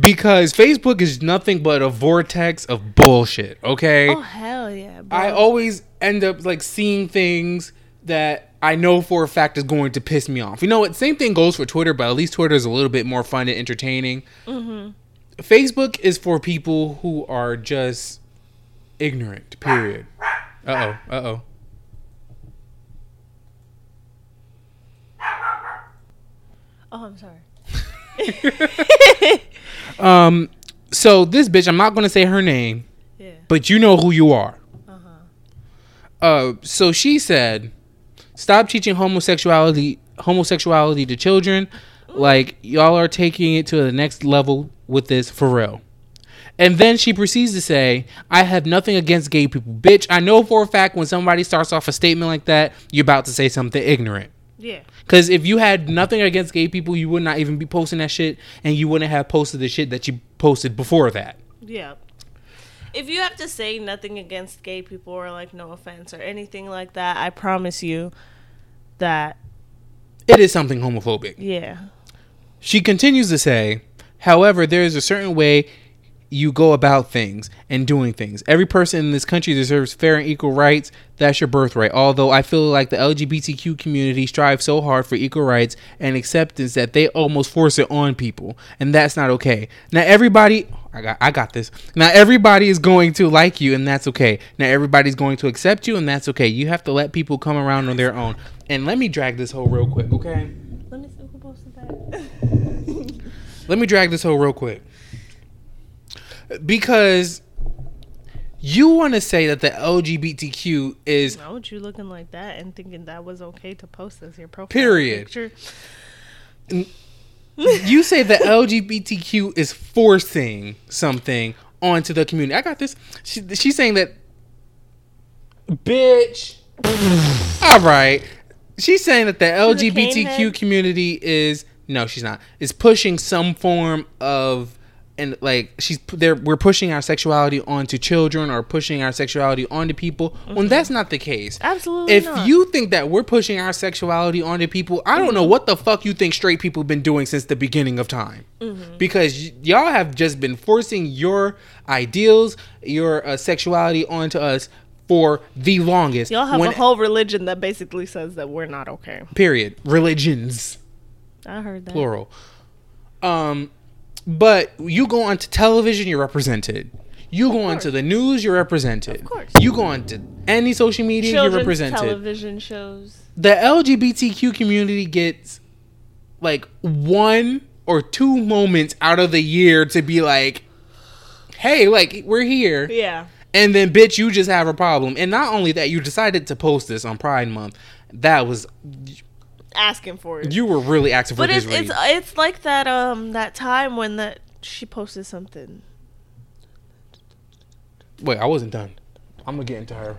because Facebook is nothing but a vortex of bullshit, okay? Oh hell yeah, bro. I always end up like seeing things that I know for a fact is going to piss me off. You know what? Same thing goes for Twitter, but at least Twitter is a little bit more fun and entertaining. Mm-hmm. Facebook is for people who are just ignorant, period. Uh oh, uh oh. oh, I'm sorry. Um, so this bitch, I'm not gonna say her name, Yeah. but you know who you are. Uh-huh. Uh, so she said, "Stop teaching homosexuality homosexuality to children. Like y'all are taking it to the next level with this for real." And then she proceeds to say, "I have nothing against gay people, bitch. I know for a fact when somebody starts off a statement like that, you're about to say something ignorant. Yeah. Because if you had nothing against gay people, you would not even be posting that shit, and you wouldn't have posted the shit that you posted before that. Yeah. If you have to say nothing against gay people or like no offense or anything like that, I promise you that It is something homophobic. yeah. She continues to say, however, there is a certain way you go about things and doing things. Every person in this country deserves fair and equal rights. That's your birthright. Although I feel like the LGBTQ community strives so hard for equal rights and acceptance that they almost force it on people, and that's not okay. Now everybody, I got, I got this. Now everybody is going to like you, and that's okay. Now everybody's going to accept you, and that's okay. You have to let people come around on their own. And let me drag this whole real quick, okay? Let me see who posted that. Let me drag this whole real quick. Because you want to say that the LGBTQ is Why would you looking like that and thinking that was okay to post as your profile Period. picture? you say the LGBTQ is forcing something onto the community. I got this. She, she's saying that bitch. All right. She's saying that the LGBTQ community is no, she's not. Is pushing some form of and like she's there we're pushing our sexuality onto children or pushing our sexuality onto people when that's not the case. Absolutely If not. you think that we're pushing our sexuality onto people, I don't know what the fuck you think straight people have been doing since the beginning of time. Mm-hmm. Because y- y'all have just been forcing your ideals, your uh, sexuality onto us for the longest. Y'all have When- a whole religion that basically says that we're not okay. period. Religions I heard that. plural. Um, but you go onto television, you're represented. You go onto the news, you're represented. Of course. You go onto any social media, you're Children's represented. television shows. the LGBTQ community gets like one or two moments out of the year to be like, hey, like we're here. Yeah. And then, bitch, you just have a problem. And not only that, you decided to post this on Pride Month. That was, Asking for it. you were really asking for but it's it's it's like that um that time when that she posted something. Wait, I wasn't done. I'm gonna get into her.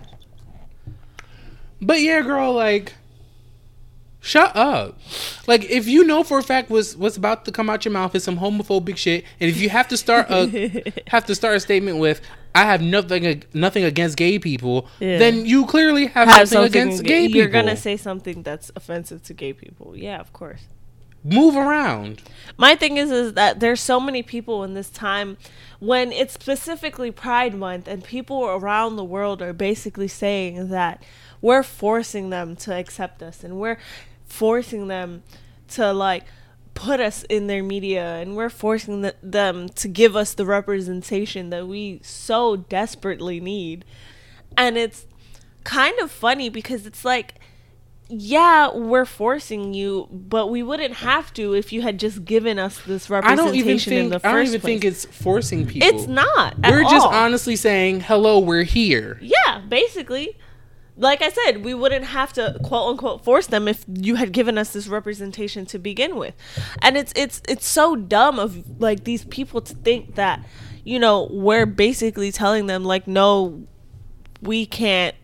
But yeah, girl, like, shut up. Like, if you know for a fact what's what's about to come out your mouth is some homophobic shit, and if you have to start a have to start a statement with "I have nothing nothing against gay people," Yeah. then you clearly have, Have something something against ag- gay people. You're gonna say something that's offensive to gay people. Yeah, of course. Move around. My thing is is that there's so many people in this time when it's specifically Pride Month and people around the world are basically saying that we're forcing them to accept us and we're forcing them to like put us in their media and we're forcing th- them to give us the representation that we so desperately need. And it's kind of funny because it's like yeah, we're forcing you, but we wouldn't have to if you had just given us this representation I don't even in think I don't even place. think it's forcing people. it's not. We're just all. honestly saying, "Hello, we're here." Yeah, basically. Like I said, we wouldn't have to quote unquote force them if you had given us this representation to begin with. And it's it's it's so dumb of like these people to think that, you know, we're basically telling them like no we can't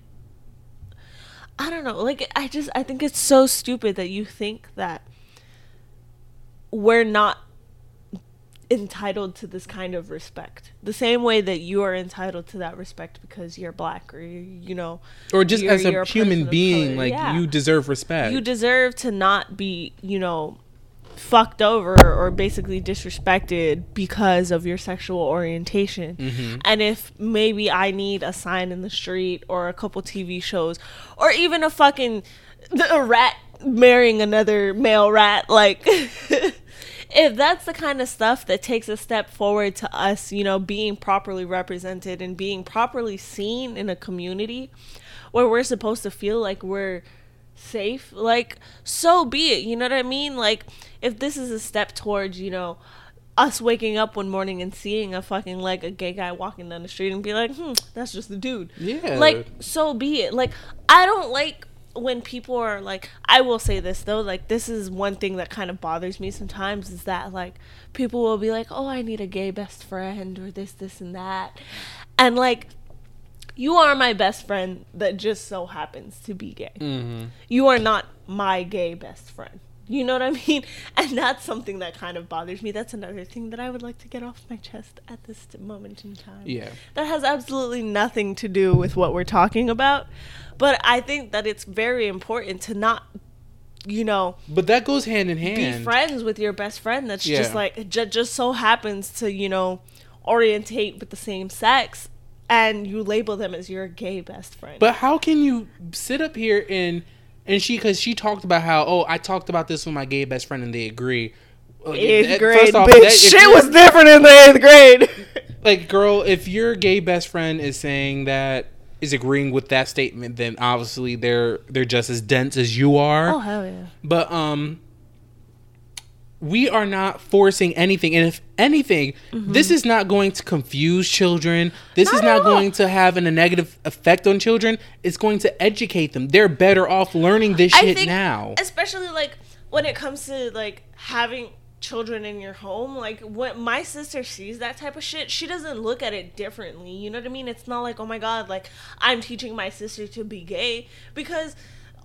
I don't know. Like I just I think it's so stupid that you think that we're not entitled to this kind of respect. The same way that you are entitled to that respect because you're black or you you know Or just as a human being, like Yeah. you deserve respect. you deserve to not be, you know, fucked over or basically disrespected because of your sexual orientation. Mm-hmm. And if maybe I need a sign in the street or a couple TV shows or even a fucking a rat marrying another male rat like if that's the kind of stuff that takes a step forward to us, you know, being properly represented and being properly seen in a community where we're supposed to feel like we're safe, like so be it. You know what I mean? Like if this is a step towards, you know, us waking up one morning and seeing a fucking like a gay guy walking down the street and be like, hmm, that's just the dude. Yeah. Like so be it. Like I don't like when people are like I will say this though, like this is one thing that kind of bothers me sometimes is that like people will be like, "Oh, I need a gay best friend or this this and that." And like You are my best friend that just so happens to be gay. Mm-hmm. You are not my gay best friend. You know what I mean? And that's something that kind of bothers me. That's another thing that I would like to get off my chest at this moment in time. Yeah. That has absolutely nothing to do with what we're talking about. But I think that it's very important to not, you know, But that goes hand in hand be friends with your best friend that's just like, ju- just so happens to, you know, orientate with the same sex and you label them as your gay best friend. But how can you sit up here and and she because she talked about how oh I talked about this with my gay best friend and they agree. Uh, eighth that- grade, first off, bitch. that- Shit was different in the eighth grade. like girl if your gay best friend is saying that is agreeing with that statement then obviously they're they're just as dense as you are oh hell yeah. but um we are not forcing anything. And if anything this is not going to confuse children. This is Mm-hmm. Not not at all. going to have an, a negative effect on children. It's going to educate them. They're better off learning this shit now. especially like when it comes to like having children in your home like when my sister sees that type of shit she doesn't look at it differently. You know what i mean? It's not like oh my god like i'm teaching my sister to be gay. Because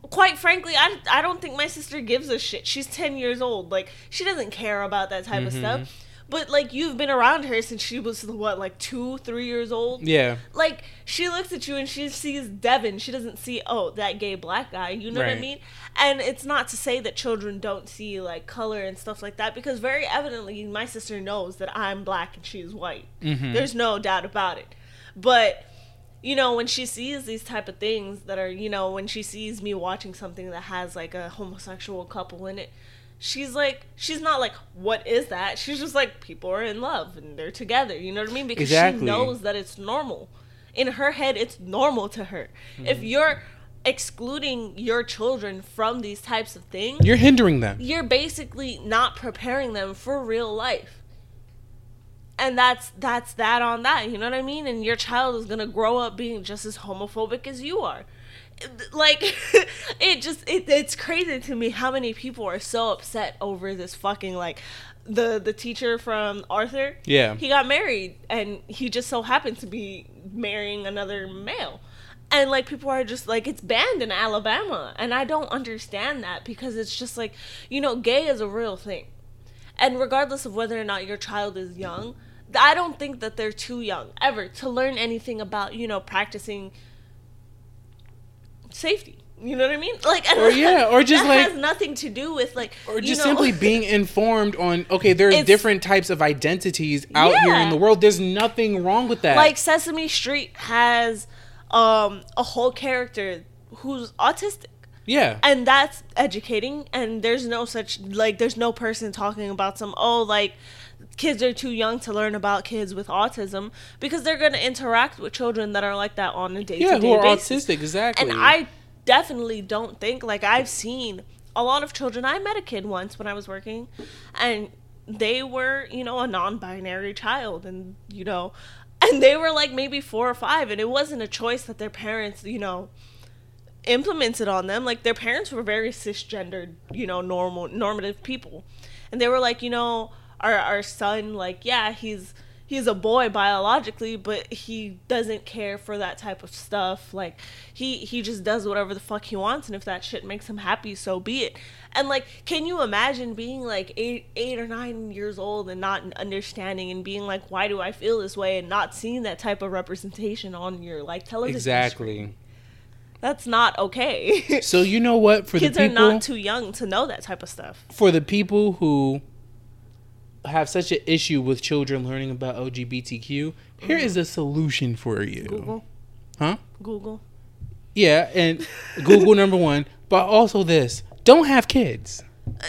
quite frankly i, I don't think my sister gives a shit she's 10 years old like she doesn't care about that type of Mm-hmm. stuff but like you've been around her since she was what like two three years old yeah like she looks at you and she sees Devin. She doesn't see oh that gay black guy. You know what I mean? And it's not to say that children don't see like color and stuff like that because very evidently my sister knows that I'm black and she's white. Mm-hmm. There's no doubt about it. But you know when she sees these type of things that are you know when she sees me watching something that has like a homosexual couple in it she's like she's not like what is that? She's just like people are in love and they're together you know what i mean? Because Exactly. she knows that it's normal. In her head it's normal to her. Mm-hmm. if you're excluding your children from these types of things you're hindering them. you're basically not preparing them for real life and that's that's that on that you know what i mean? And your child is gonna grow up being just as homophobic as you are. Like it just it, it's crazy to me how many people are so upset over this fucking like the the teacher from arthur. Yeah. he got married and he just so happened to be marrying another male. And like people are just like it's banned in alabama and i don't understand that because it's just like you know gay is a real thing. And regardless of whether or not your child is young i don't think that they're too young ever to learn anything about you know practicing safety. You know what i mean? Like Or, yeah, or just, like- has nothing to do with like or you just know- simply being informed on okay there's different types of identities out here in the world. There's nothing wrong with that. Like Sesame Street has um a whole character who's autistic. Yeah. And that's educating and there's no such like there's no person talking about some oh like kids are too young to learn about kids with autism because they're going to interact with children that are like that on a day-to-day yeah who are basis autistic exactly and I definitely don't think like I've seen a lot of children. I met a kid once when I was working, and they were you know a non-binary child, and you know, and they were like maybe four or five, and it wasn't a choice that their parents you know implemented on them. Like their parents were very cisgendered, you know, normal normative people, and they were like, you know, our our son, like yeah, he's he's a boy biologically, but he doesn't care for that type of stuff. Like he he just does whatever the fuck he wants, and if that shit makes him happy, so be it. And like, can you imagine being like eight eight or nine years old and not understanding and being like, why do I feel this way, and not seeing that type of representation on your like television? screen? exactly That's not okay. so you know what for Kids the are not too young to know that type of stuff. for the people who have such an issue with children learning about LGBTQ, here is a solution for you. Google, Huh? Google. Yeah, and Google number one, but also this: don't have kids. Uh,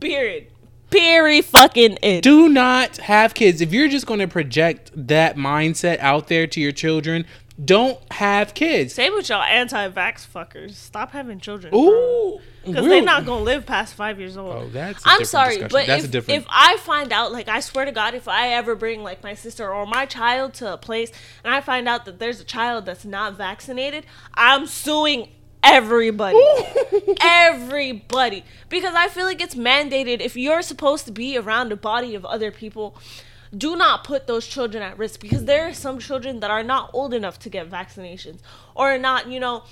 period. Period. Fucking it. Do not have kids. If you're just going to project that mindset out there to your children, don't have kids. Same with y'all anti-vax fuckers. Stop having children. Ooh, Because they're not gonna live past five years old. Oh, that's a I'm different sorry, discussion. but That's a if, different- if I find out, like, I swear to God, if I ever bring like my sister or my child to a place and I find out that there's a child that's not vaccinated, I'm suing everybody, everybody, because I feel like it's mandated. If you're supposed to be around a body of other people, do not put those children at risk because there are some children that are not old enough to get vaccinations or are not, you know,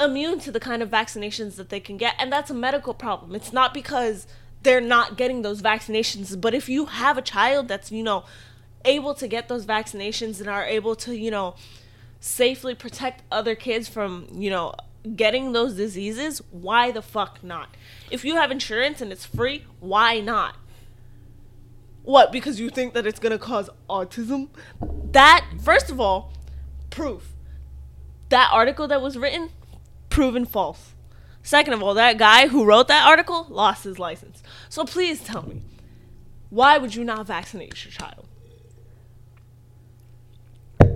immune to the kind of vaccinations that they can get. And that's a medical problem. It's not because they're not getting those vaccinations, but if you have a child that's, you know, able to get those vaccinations and are able to, you know, safely protect other kids from, you know, getting those diseases, why the fuck not? If you have insurance and it's free, why not? What? Because you think that it's gonna cause autism? That first of all, proof. That article that was written, proven false. Second of all, that guy who wrote that article lost his license. So please tell me, why would you not vaccinate your child?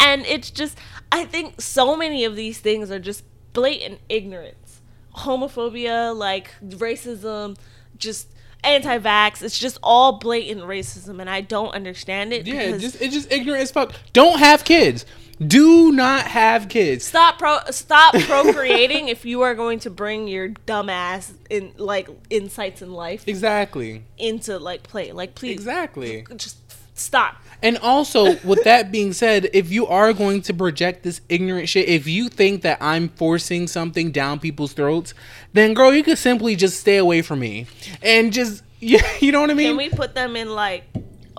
and it's just, I think so many of these things are just blatant ignorance. Homophobia, like racism, just anti-vax. It's just all blatant racism, and I don't understand it. Yeah, because- just it's just ignorant as fuck. Don't have kids. Do not have kids. stop pro stop procreating if you are going to bring your dumbass in like insights in life Exactly. into like play. Like please, Exactly. just stop. And also, with that being said, if you are going to project this ignorant shit, if you think that I'm forcing something down people's throats, then girl, you could simply just stay away from me and just yeah, you know what I mean? Can we put them in like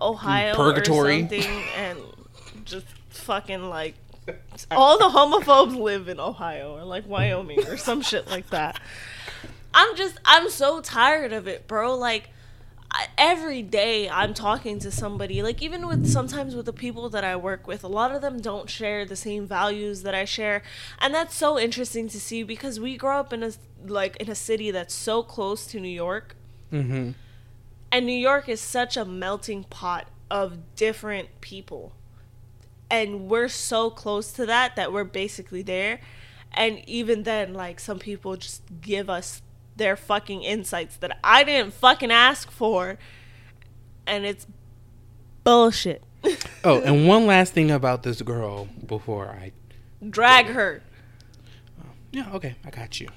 Ohio Purgatory. or something and just fucking like all the homophobes live in Ohio or like Wyoming or some shit like that. I'm just I'm so tired of it, bro. Like I, every day I'm talking to somebody, like even with sometimes with the people that I work with, a lot of them don't share the same values that I share, and that's so interesting to see because we grow up in a like in a city that's so close to New York, mm-hmm. and New York is such a melting pot of different people. And we're so close to that that we're basically there. And even then, like, some people just give us their fucking insights that I didn't fucking ask for. And it's bullshit. Oh, and one last thing about this girl before I Drag her. Yeah, okay, I got you.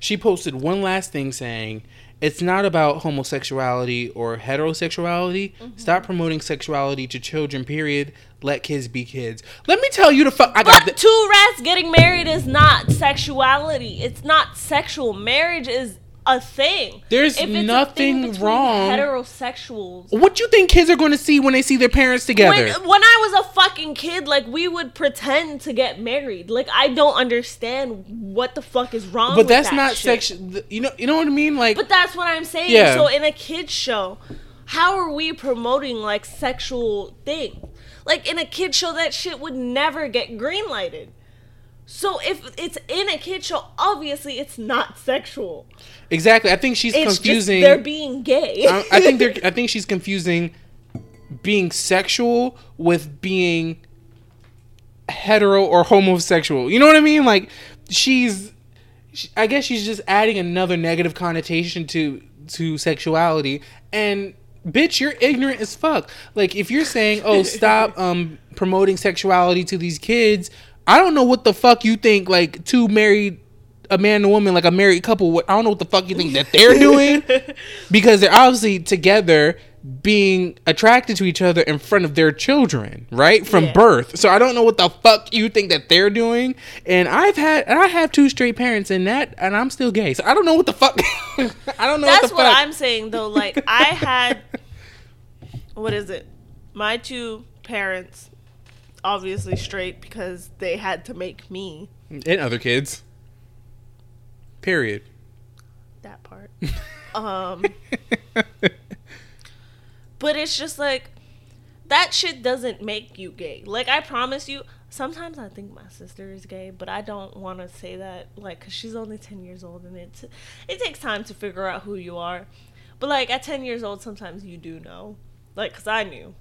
She posted one last thing saying, "It's not about homosexuality or heterosexuality. Mm-hmm. Stop promoting sexuality to children. Period. Let kids be kids." Let me tell you the fuck. I got But the. two rats getting married is not sexuality. It's not sexual. Marriage is a thing. There's If it's a nothing thing wrong- Heterosexuals. What do you think kids are going to see when they see their parents together? When, when I was a fucking kid, like we would pretend to get married. Like I don't understand what the fuck is wrong. but that's that not sexual. You know, you know what I mean? Like, But that's what I'm saying. Yeah. So in a kids show, how are we promoting like sexual things? Like in a kids show, that shit would never get greenlighted. So if it's in a kids show, obviously it's not sexual. exactly. I think she's It's confusing. they're being gay. I, I think they're. I think she's confusing being sexual with being hetero or homosexual. You know what I mean? Like she's. she- I guess she's just adding another negative connotation to to sexuality and. Bitch, you're ignorant as fuck. Like if you're saying, "Oh, stop um promoting sexuality to these kids," I don't know what the fuck you think. Like two married, a man and a woman, like a married couple. What I don't know what the fuck you think that they're doing because they're obviously together being attracted to each other in front of their children right from Yeah. birth so i don't know what the fuck you think that they're doing and i've had and i have two straight parents and that and i'm still gay so i don't know what the fuck i don't know That's what the what I'm saying though. Like I had, what is it? My two parents, obviously straight because they had to make me and other kids period that part. Um, but it's just like that shit doesn't make you gay. Like I promise you. Sometimes I think my sister is gay, but I don't want to say that, like, cause she's only ten years old, and it it takes time to figure out who you are. But like at ten years old, sometimes you do know, like, cause I knew,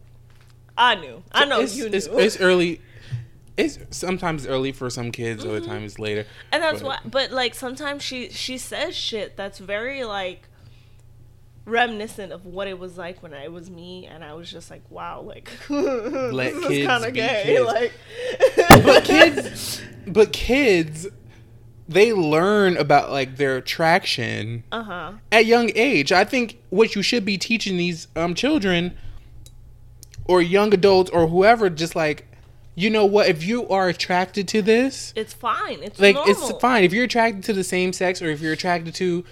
I knew, I know it's, you knew, it's, it's early it's sometimes early for some kids other Mm-hmm. times later and that's but- why. But like sometimes she she says shit that's very like reminiscent of what it was like when I was me, and I was just like, wow, like Let this is kind of gay, kids. like. but kids but kids they learn about like their attraction Uh huh. at young age. I think what you should be teaching these um children or young adults or whoever just like you know what if you are attracted to this It's fine. It's like normal. it's fine. If you're attracted to the same sex or if you're attracted to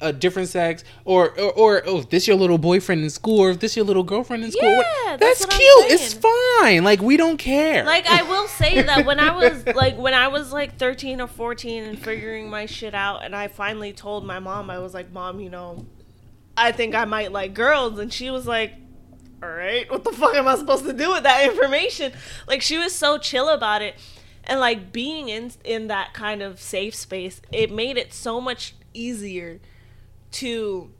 a different sex or or, or oh if this your little boyfriend in school or if this your little girlfriend in school Yeah, that's, that's cute. It's fine. Like we don't care. Like I will say that when I was like when I was like 13 or 14 and figuring my shit out and I finally told my mom I was like mom you know I think I might like girls. And she was like all right what the fuck am I supposed to do with that information like she was so chill about it and like being in in that kind of safe space it made it so much easier to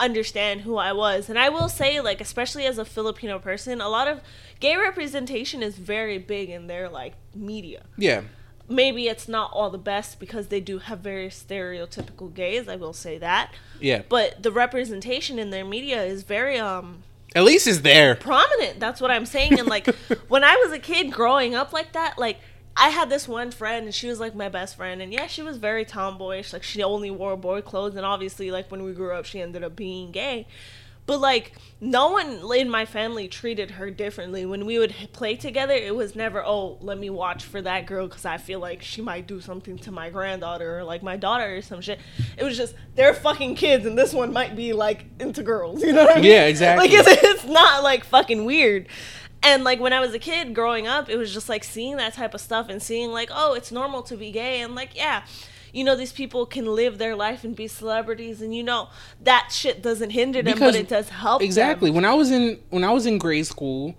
understand who I was. And I will say, like, especially as a Filipino person, a lot of gay representation is very big in their like media. yeah Maybe it's not all the best because they do have very stereotypical gays, I will say that. yeah But the representation in their media is very um at least it's there prominent. That's what I'm saying. And like when I was a kid growing up like that, like I had this one friend and she was like my best friend and yeah, she was very tomboyish. Like she only wore boy clothes and obviously like when we grew up she ended up being gay. But like no one in my family treated her differently. When we would play together, it was never, "Oh, let me watch for that girl cuz I feel like she might do something to my granddaughter or like my daughter or some shit." It was just they're fucking kids and this one might be like into girls, you know what I mean? Yeah, exactly. Like it's, it's not like fucking weird. And like when I was a kid growing up, it was just like seeing that type of stuff and seeing like, oh, it's normal to be gay and like, yeah, you know, these people can live their life and be celebrities and you know that shit doesn't hinder them, Because- but it does help exactly them. when i was in when i was in grade school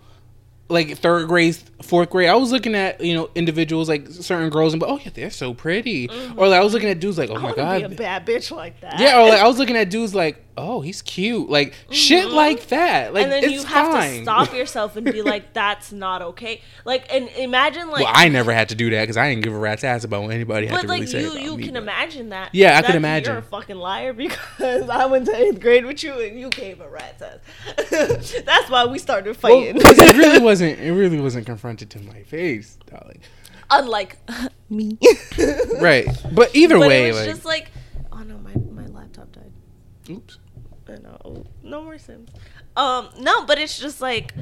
like third grade fourth grade i was looking at you know individuals like certain girls and but oh yeah they're so pretty mm-hmm. or like i was looking at dudes like oh I my god be a bad bitch like that. yeah or like i was looking at dudes like oh he's cute like shit like that like Mm-hmm. and then it's you have fine. to stop yourself and be like, "That's not okay." Like, and imagine like, well i never had to do that because i didn't give a rat's ass about what anybody had but to like really say you, about you me, can but- imagine that. Yeah, I could That imagine. You're a fucking liar because I went to eighth grade with you and you gave a rat's ass. That's why we started well, fighting. 'cause it really wasn't it really wasn't confronted to my face darling Unlike me. right but either but way it was like just like, oh no, my my laptop died. oops Know. No more Sims. Um, no, but it's just like,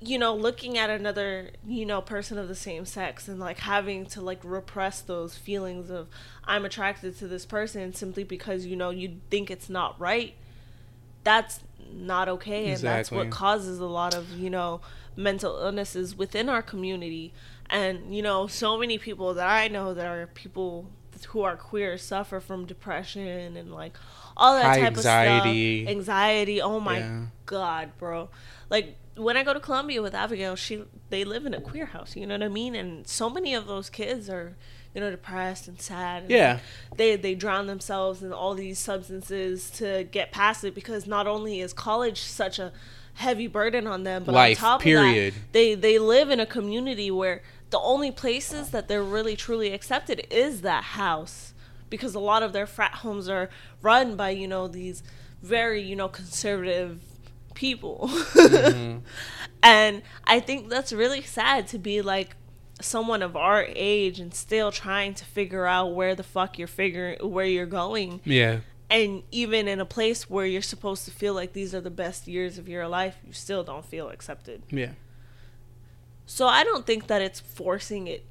you know, looking at another, you know, person of the same sex and like having to like repress those feelings of I'm attracted to this person simply because, you know, you think it's not right. That's not okay. And that's what causes a lot of, you know, mental illnesses within our community. And, you know, so many people that I know that are people who are queer suffer from depression and like all that High type anxiety. of stuff. Anxiety. Oh my Yeah. god, bro. Like when I go to Columbia with Abigail, she they live in a queer house, you know what I mean? And so many of those kids are, you know, depressed and sad. and Yeah. They they drown themselves in all these substances to get past it because not only is college such a heavy burden on them, but Life, on top period. of that, they they live in a community where the only places that they're really truly accepted is that house because a lot of their frat homes are run by you know these very you know conservative people. Mm-hmm. and i think that's really sad to be like someone of our age and still trying to figure out where the fuck you're figuring where you're going. Yeah. And even in a place where you're supposed to feel like these are the best years of your life you still don't feel accepted. Yeah. So I don't think that it's forcing it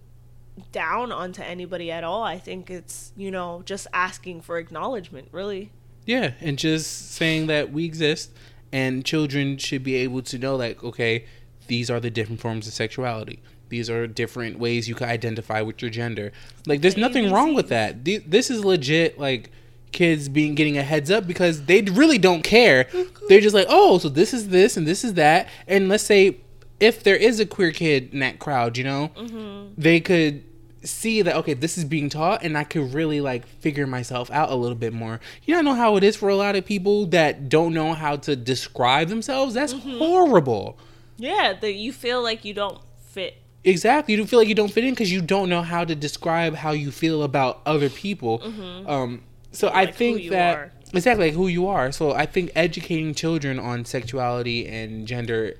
down onto anybody at all. I think it's, you know, just asking for acknowledgement, really. Yeah, and just saying that we exist and children should be able to know like okay, these are the different forms of sexuality. These are different ways you can identify with your gender. Like there's nothing wrong with that. This is legit like kids being getting a heads up because they really don't care. They're just like, "Oh, so this is this and this is that." And let's say if there is a queer kid in that crowd, you know, mm-hmm. they could see that okay this is being taught and i could really like figure myself out a little bit more. You know, I know how it is for a lot of people that don't know how to describe themselves? That's horrible. Yeah, that you feel like you don't fit. exactly. You feel like you don't fit in because you don't know how to describe how you feel about other people. Um so i Like who think that are. exactly like who you are. So i think educating children on sexuality and gender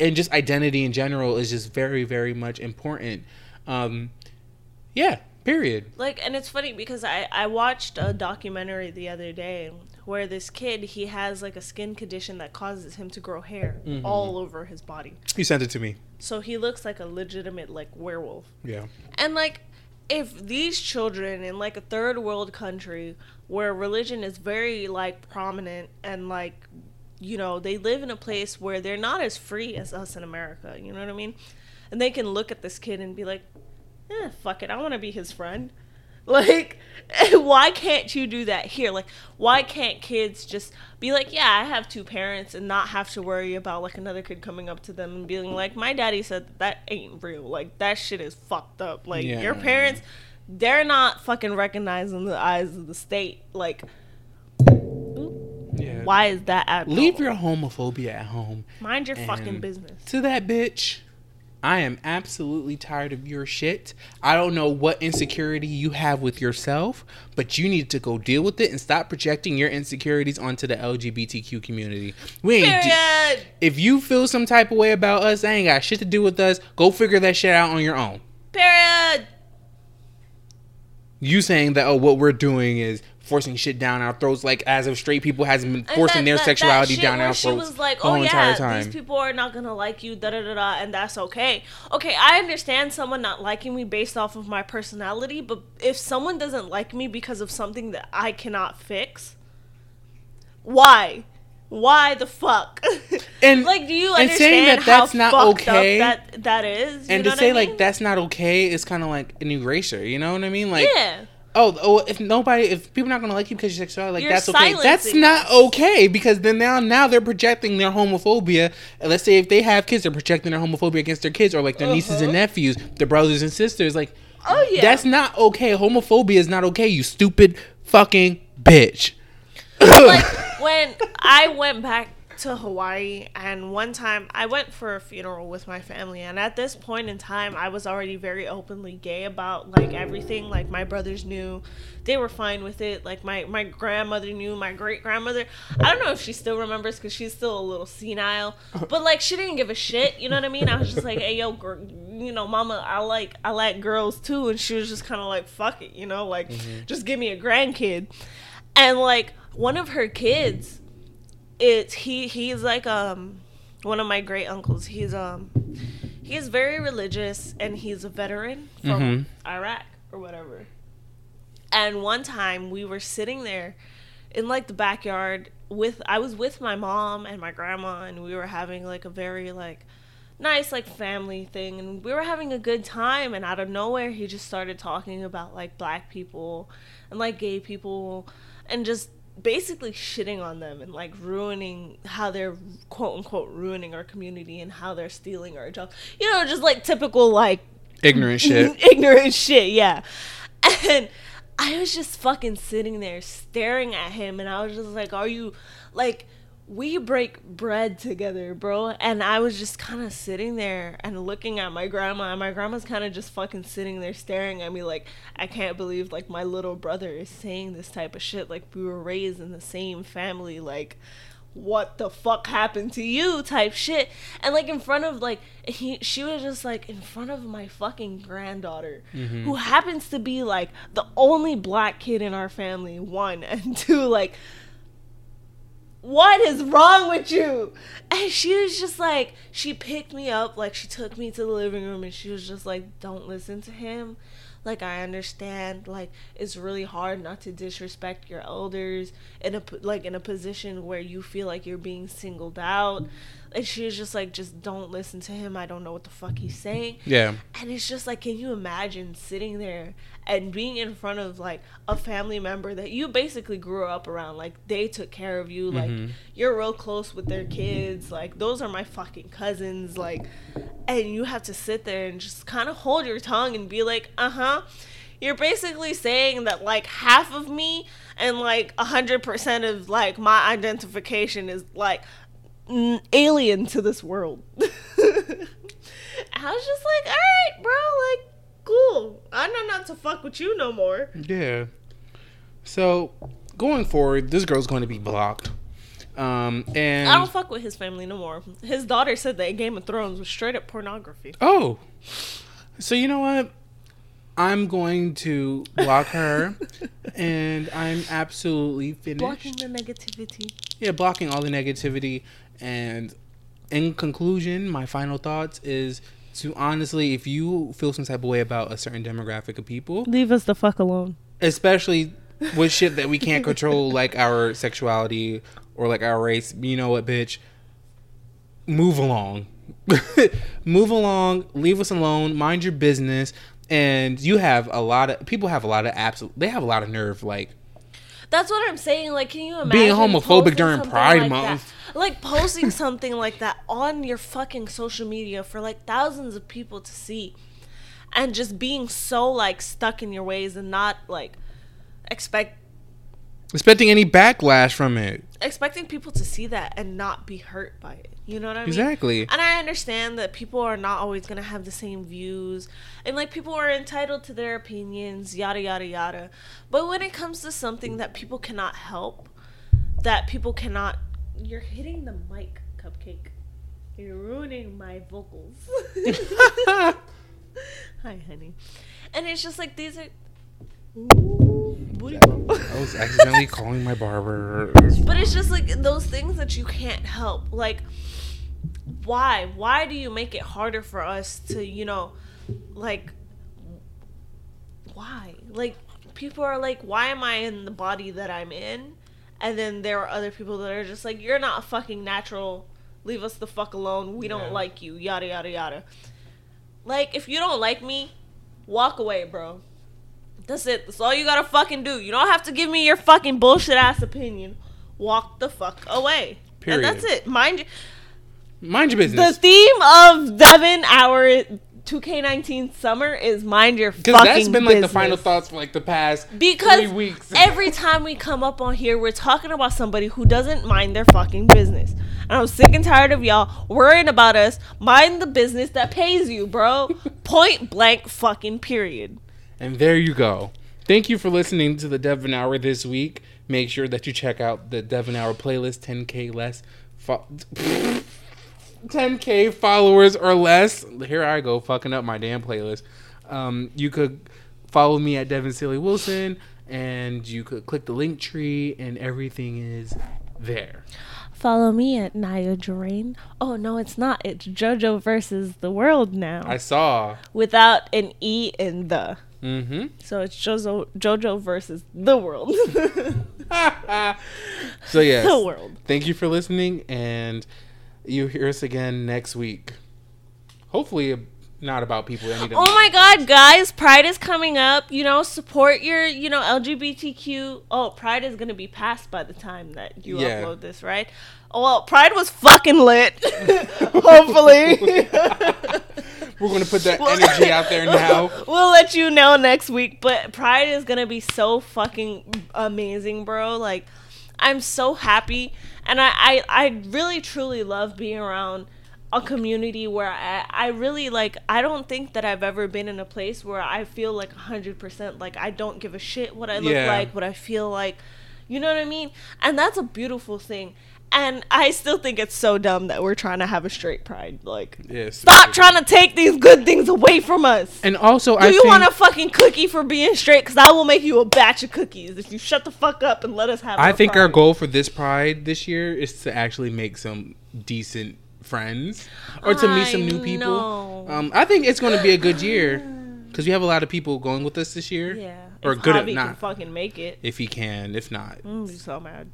and just identity in general is just very very much important. Um yeah Period. Like, and it's funny because I I watched a documentary the other day where this kid he has like a skin condition that causes him to grow hair Mm-hmm. all over his body, You sent it to me. so he looks like a legitimate like werewolf. Yeah. And like, if these children in like a third world country where religion is very like prominent and like, you know, they live in a place where they're not as free as us in America, you know what I mean? And they can look at this kid and be like, eh, fuck it, I want to be his friend. Like, why can't you do that here? Like, why can't kids just be like, yeah, I have two parents and not have to worry about like another kid coming up to them and being like, my daddy said that, that ain't real. Like, that shit is fucked up. Like, Yeah. your parents, they're not fucking recognized in the eyes of the state. Like, Yeah. why is that at Leave your homophobia at home. mind your fucking business? To that bitch. I am absolutely tired of your shit. I don't know what insecurity you have with yourself, but you need to go deal with it and stop projecting your insecurities onto the LGBTQ community. We ain't if you feel some type of way about us, I ain't got shit to do with us. Go figure that shit out on your own. Period. You saying that oh what we're doing is forcing shit down our throats like as if straight people hasn't been forcing that- their that- sexuality that down our she throats was like, the "Oh entire yeah, time. these people are not gonna like you, da da da da," and that's okay. Okay, I understand someone not liking me based off of my personality, but if someone doesn't like me because of something that I cannot fix, why? Why the fuck? And- like, do you and understand saying that how that's not fucked okay- up that that is? You and to say I like that's not okay is kind of like an erasure. You know what I mean? Like yeah. Oh oh if nobody if people not gonna like you because you're sexual like You're that's okay. That's not okay because then now now they're projecting their homophobia. And let's say if they have kids, they're projecting their homophobia against their kids or like their nieces and Uh-huh. nephews, their brothers and sisters. Like Oh yeah. that's not okay. Homophobia is not okay. You stupid fucking bitch. like when I went back to Hawaii and one time I went for a funeral with my family and at this point in time I was already very openly gay about like everything like my brothers knew they were fine with it like my my grandmother knew my great grandmother I don't know if she still remembers cuz she's still a little senile but like she didn't give a shit you know what I mean? I was just like hey yo gr- you know mama I like I like girls too and she was just kind of like fuck it you know like mm-hmm. just give me a grandkid. And like one of her kids it's he he's like um one of my great uncles he's um he's very religious and he's a veteran from Mhm. iraq or whatever and one time we were sitting there in like the backyard with i was with my mom and my grandma and we were having like a very like nice like family thing and we were having a good time and out of nowhere he just started talking about like black people and like gay people and just basically shitting on them and like ruining how they're quote unquote ruining our community and how they're stealing our jobs you know just like typical like Ignorant shit. ignorant shit, yeah. And I was just fucking sitting there staring at him, and I was just like, Are you like, we break bread together, bro? And I was just kind of sitting there and looking at my grandma, and my grandma's kind of just fucking sitting there staring at me like, I can't believe like my little brother is saying this type of shit. Like, we were raised in the same family, like, what the fuck happened to you type shit and like in front of like he she was just like in front of my fucking granddaughter mm-hmm. who happens to be like the only black kid in our family one and two like what is wrong with you? And she was just like she picked me up like she took me to the living room and she was just like don't listen to him. Like i understand like it's really hard not to disrespect your elders in a, like in a position where you feel like you're being singled out. And she was just like just don't listen to him. I don't know what the fuck he's saying. Yeah. and it's just like, can you imagine sitting there and being in front of like a family member that you basically grew up around? Like, they took care of you. Like, Mhm. you're real close with their kids. Like, those are my fucking cousins. Like, and you have to sit there and just kind of hold your tongue and be like, uh huh. You're basically saying that like half of me and like a hundred percent of like my identification is like n- alien to this world. I was just like, all right, bro, like, cool. I know not to fuck with you no more. Yeah. So going forward, this girl's going to be blocked. Um and I don't fuck with his family no more. His daughter said that Game of Thrones was straight up pornography. oh, so you know what? I'm going to block her, and I'm absolutely finished. Blocking the negativity. yeah, blocking all the negativity. And in conclusion, my final thoughts is to honestly, if you feel some type of way about a certain demographic of people, Leave us the fuck alone. especially with shit that we can't control, like our sexuality or like our race, you know what, bitch? Move along. Move along. Leave us alone. Mind your business. And you have a lot of people have a lot of absolute. They have a lot of nerve. Like That's what I'm saying. Like, can you imagine Being homophobic during Pride like Month. that? Like posting something like that on your fucking social media for like thousands of people to see, and just being so like stuck in your ways and not like expect expecting any backlash from it. expecting people to see that and not be hurt by it. You know what I mean? Exactly. And I understand that people are not always going to have the same views. And like people are entitled to their opinions, yada, yada, yada. But when it comes to something that people cannot help, that people cannot. You're hitting the mic, Cupcake. You're ruining my vocals. Hi, honey. And it's just like these are. Ooh, booty bump. I was accidentally calling my barber. But it's just like those things that you can't help. Like, why? Why do you make it harder for us to, you know, like, why? Like, people are like, why am I in the body that I'm in? And then there are other people that are just like, you're not fucking natural. Leave us the fuck alone. We don't Yeah. like you. Yada, yada, yada. Like, if you don't like me, walk away, bro. That's it. That's all you gotta fucking do. You don't have to give me your fucking bullshit ass opinion. Walk the fuck away. Period. And that's it. Mind you, Mind your business. the theme of Devin our 2K19 summer is mind your fucking business. Because that's been like the final thoughts for like the past Because three weeks. every time we come up on here, we're talking about somebody who doesn't mind their fucking business. And I'm sick and tired of y'all worrying about us. Mind the business that pays you, bro. Point blank fucking period. And there you go. Thank you for listening to the Devin Hour this week. Make sure that you check out the Devin Hour playlist 10k less fo- 10k followers or less. Here I go fucking up my damn playlist. Um, you could follow me at Devin Silly Wilson and you could click the link tree and everything is there. Follow me at Naya Drain. Oh no, it's not. It's JoJo versus the world now, I saw. without an e in the. Mm-hmm. So it's JoJo JoJo versus the world. so yes. the world. Thank you for listening, and you hear us again next week. Hopefully, not about people that need to. Oh my god, guys, Pride is coming up. You know, support your, you know, LGBTQ. Oh, Pride is going to be passed by the time that you Yeah. upload this, right? Oh, well, Pride was fucking lit. Hopefully. We're gonna put that energy out there now. we'll let you know next week. But Pride is gonna be so fucking amazing, bro. Like, I'm so happy, and I, I, I really truly love being around a community where I, I really like. I don't think that I've ever been in a place where I feel like hundred percent like I don't give a shit what I look Yeah. like, what I feel like. You know what I mean? And that's a beautiful thing. And I still think it's so dumb that we're trying to have a straight pride. Like, Yes. stop trying to take these good things away from us. And also, Do I you think want a fucking cookie for being straight? Because I will make you a batch of cookies if you shut the fuck up and let us have. I think our goal for this Pride this year is to actually make some decent friends or to meet some new people. Um, I think it's going to be a good year because we have a lot of people going with us this year. Yeah. Or if good at Javi can not. fucking make it. If he can, if not, I'm just so mad.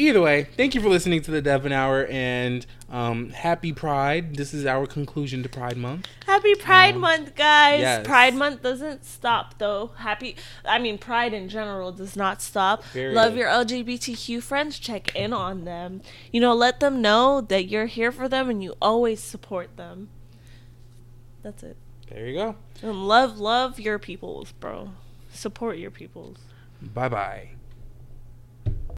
Either way, thank you for listening to the Devin Hour and um, happy Pride. This is our conclusion to Pride Month. Happy Pride Um, Month, guys. yes. Pride Month doesn't stop, though. Happy, I mean, Pride in general does not stop. Love your LGBTQ friends. Check in on them. You know, let them know that you're here for them and you always support them. That's it. There you go. And love, love your peoples, bro. Support your peoples. Bye bye.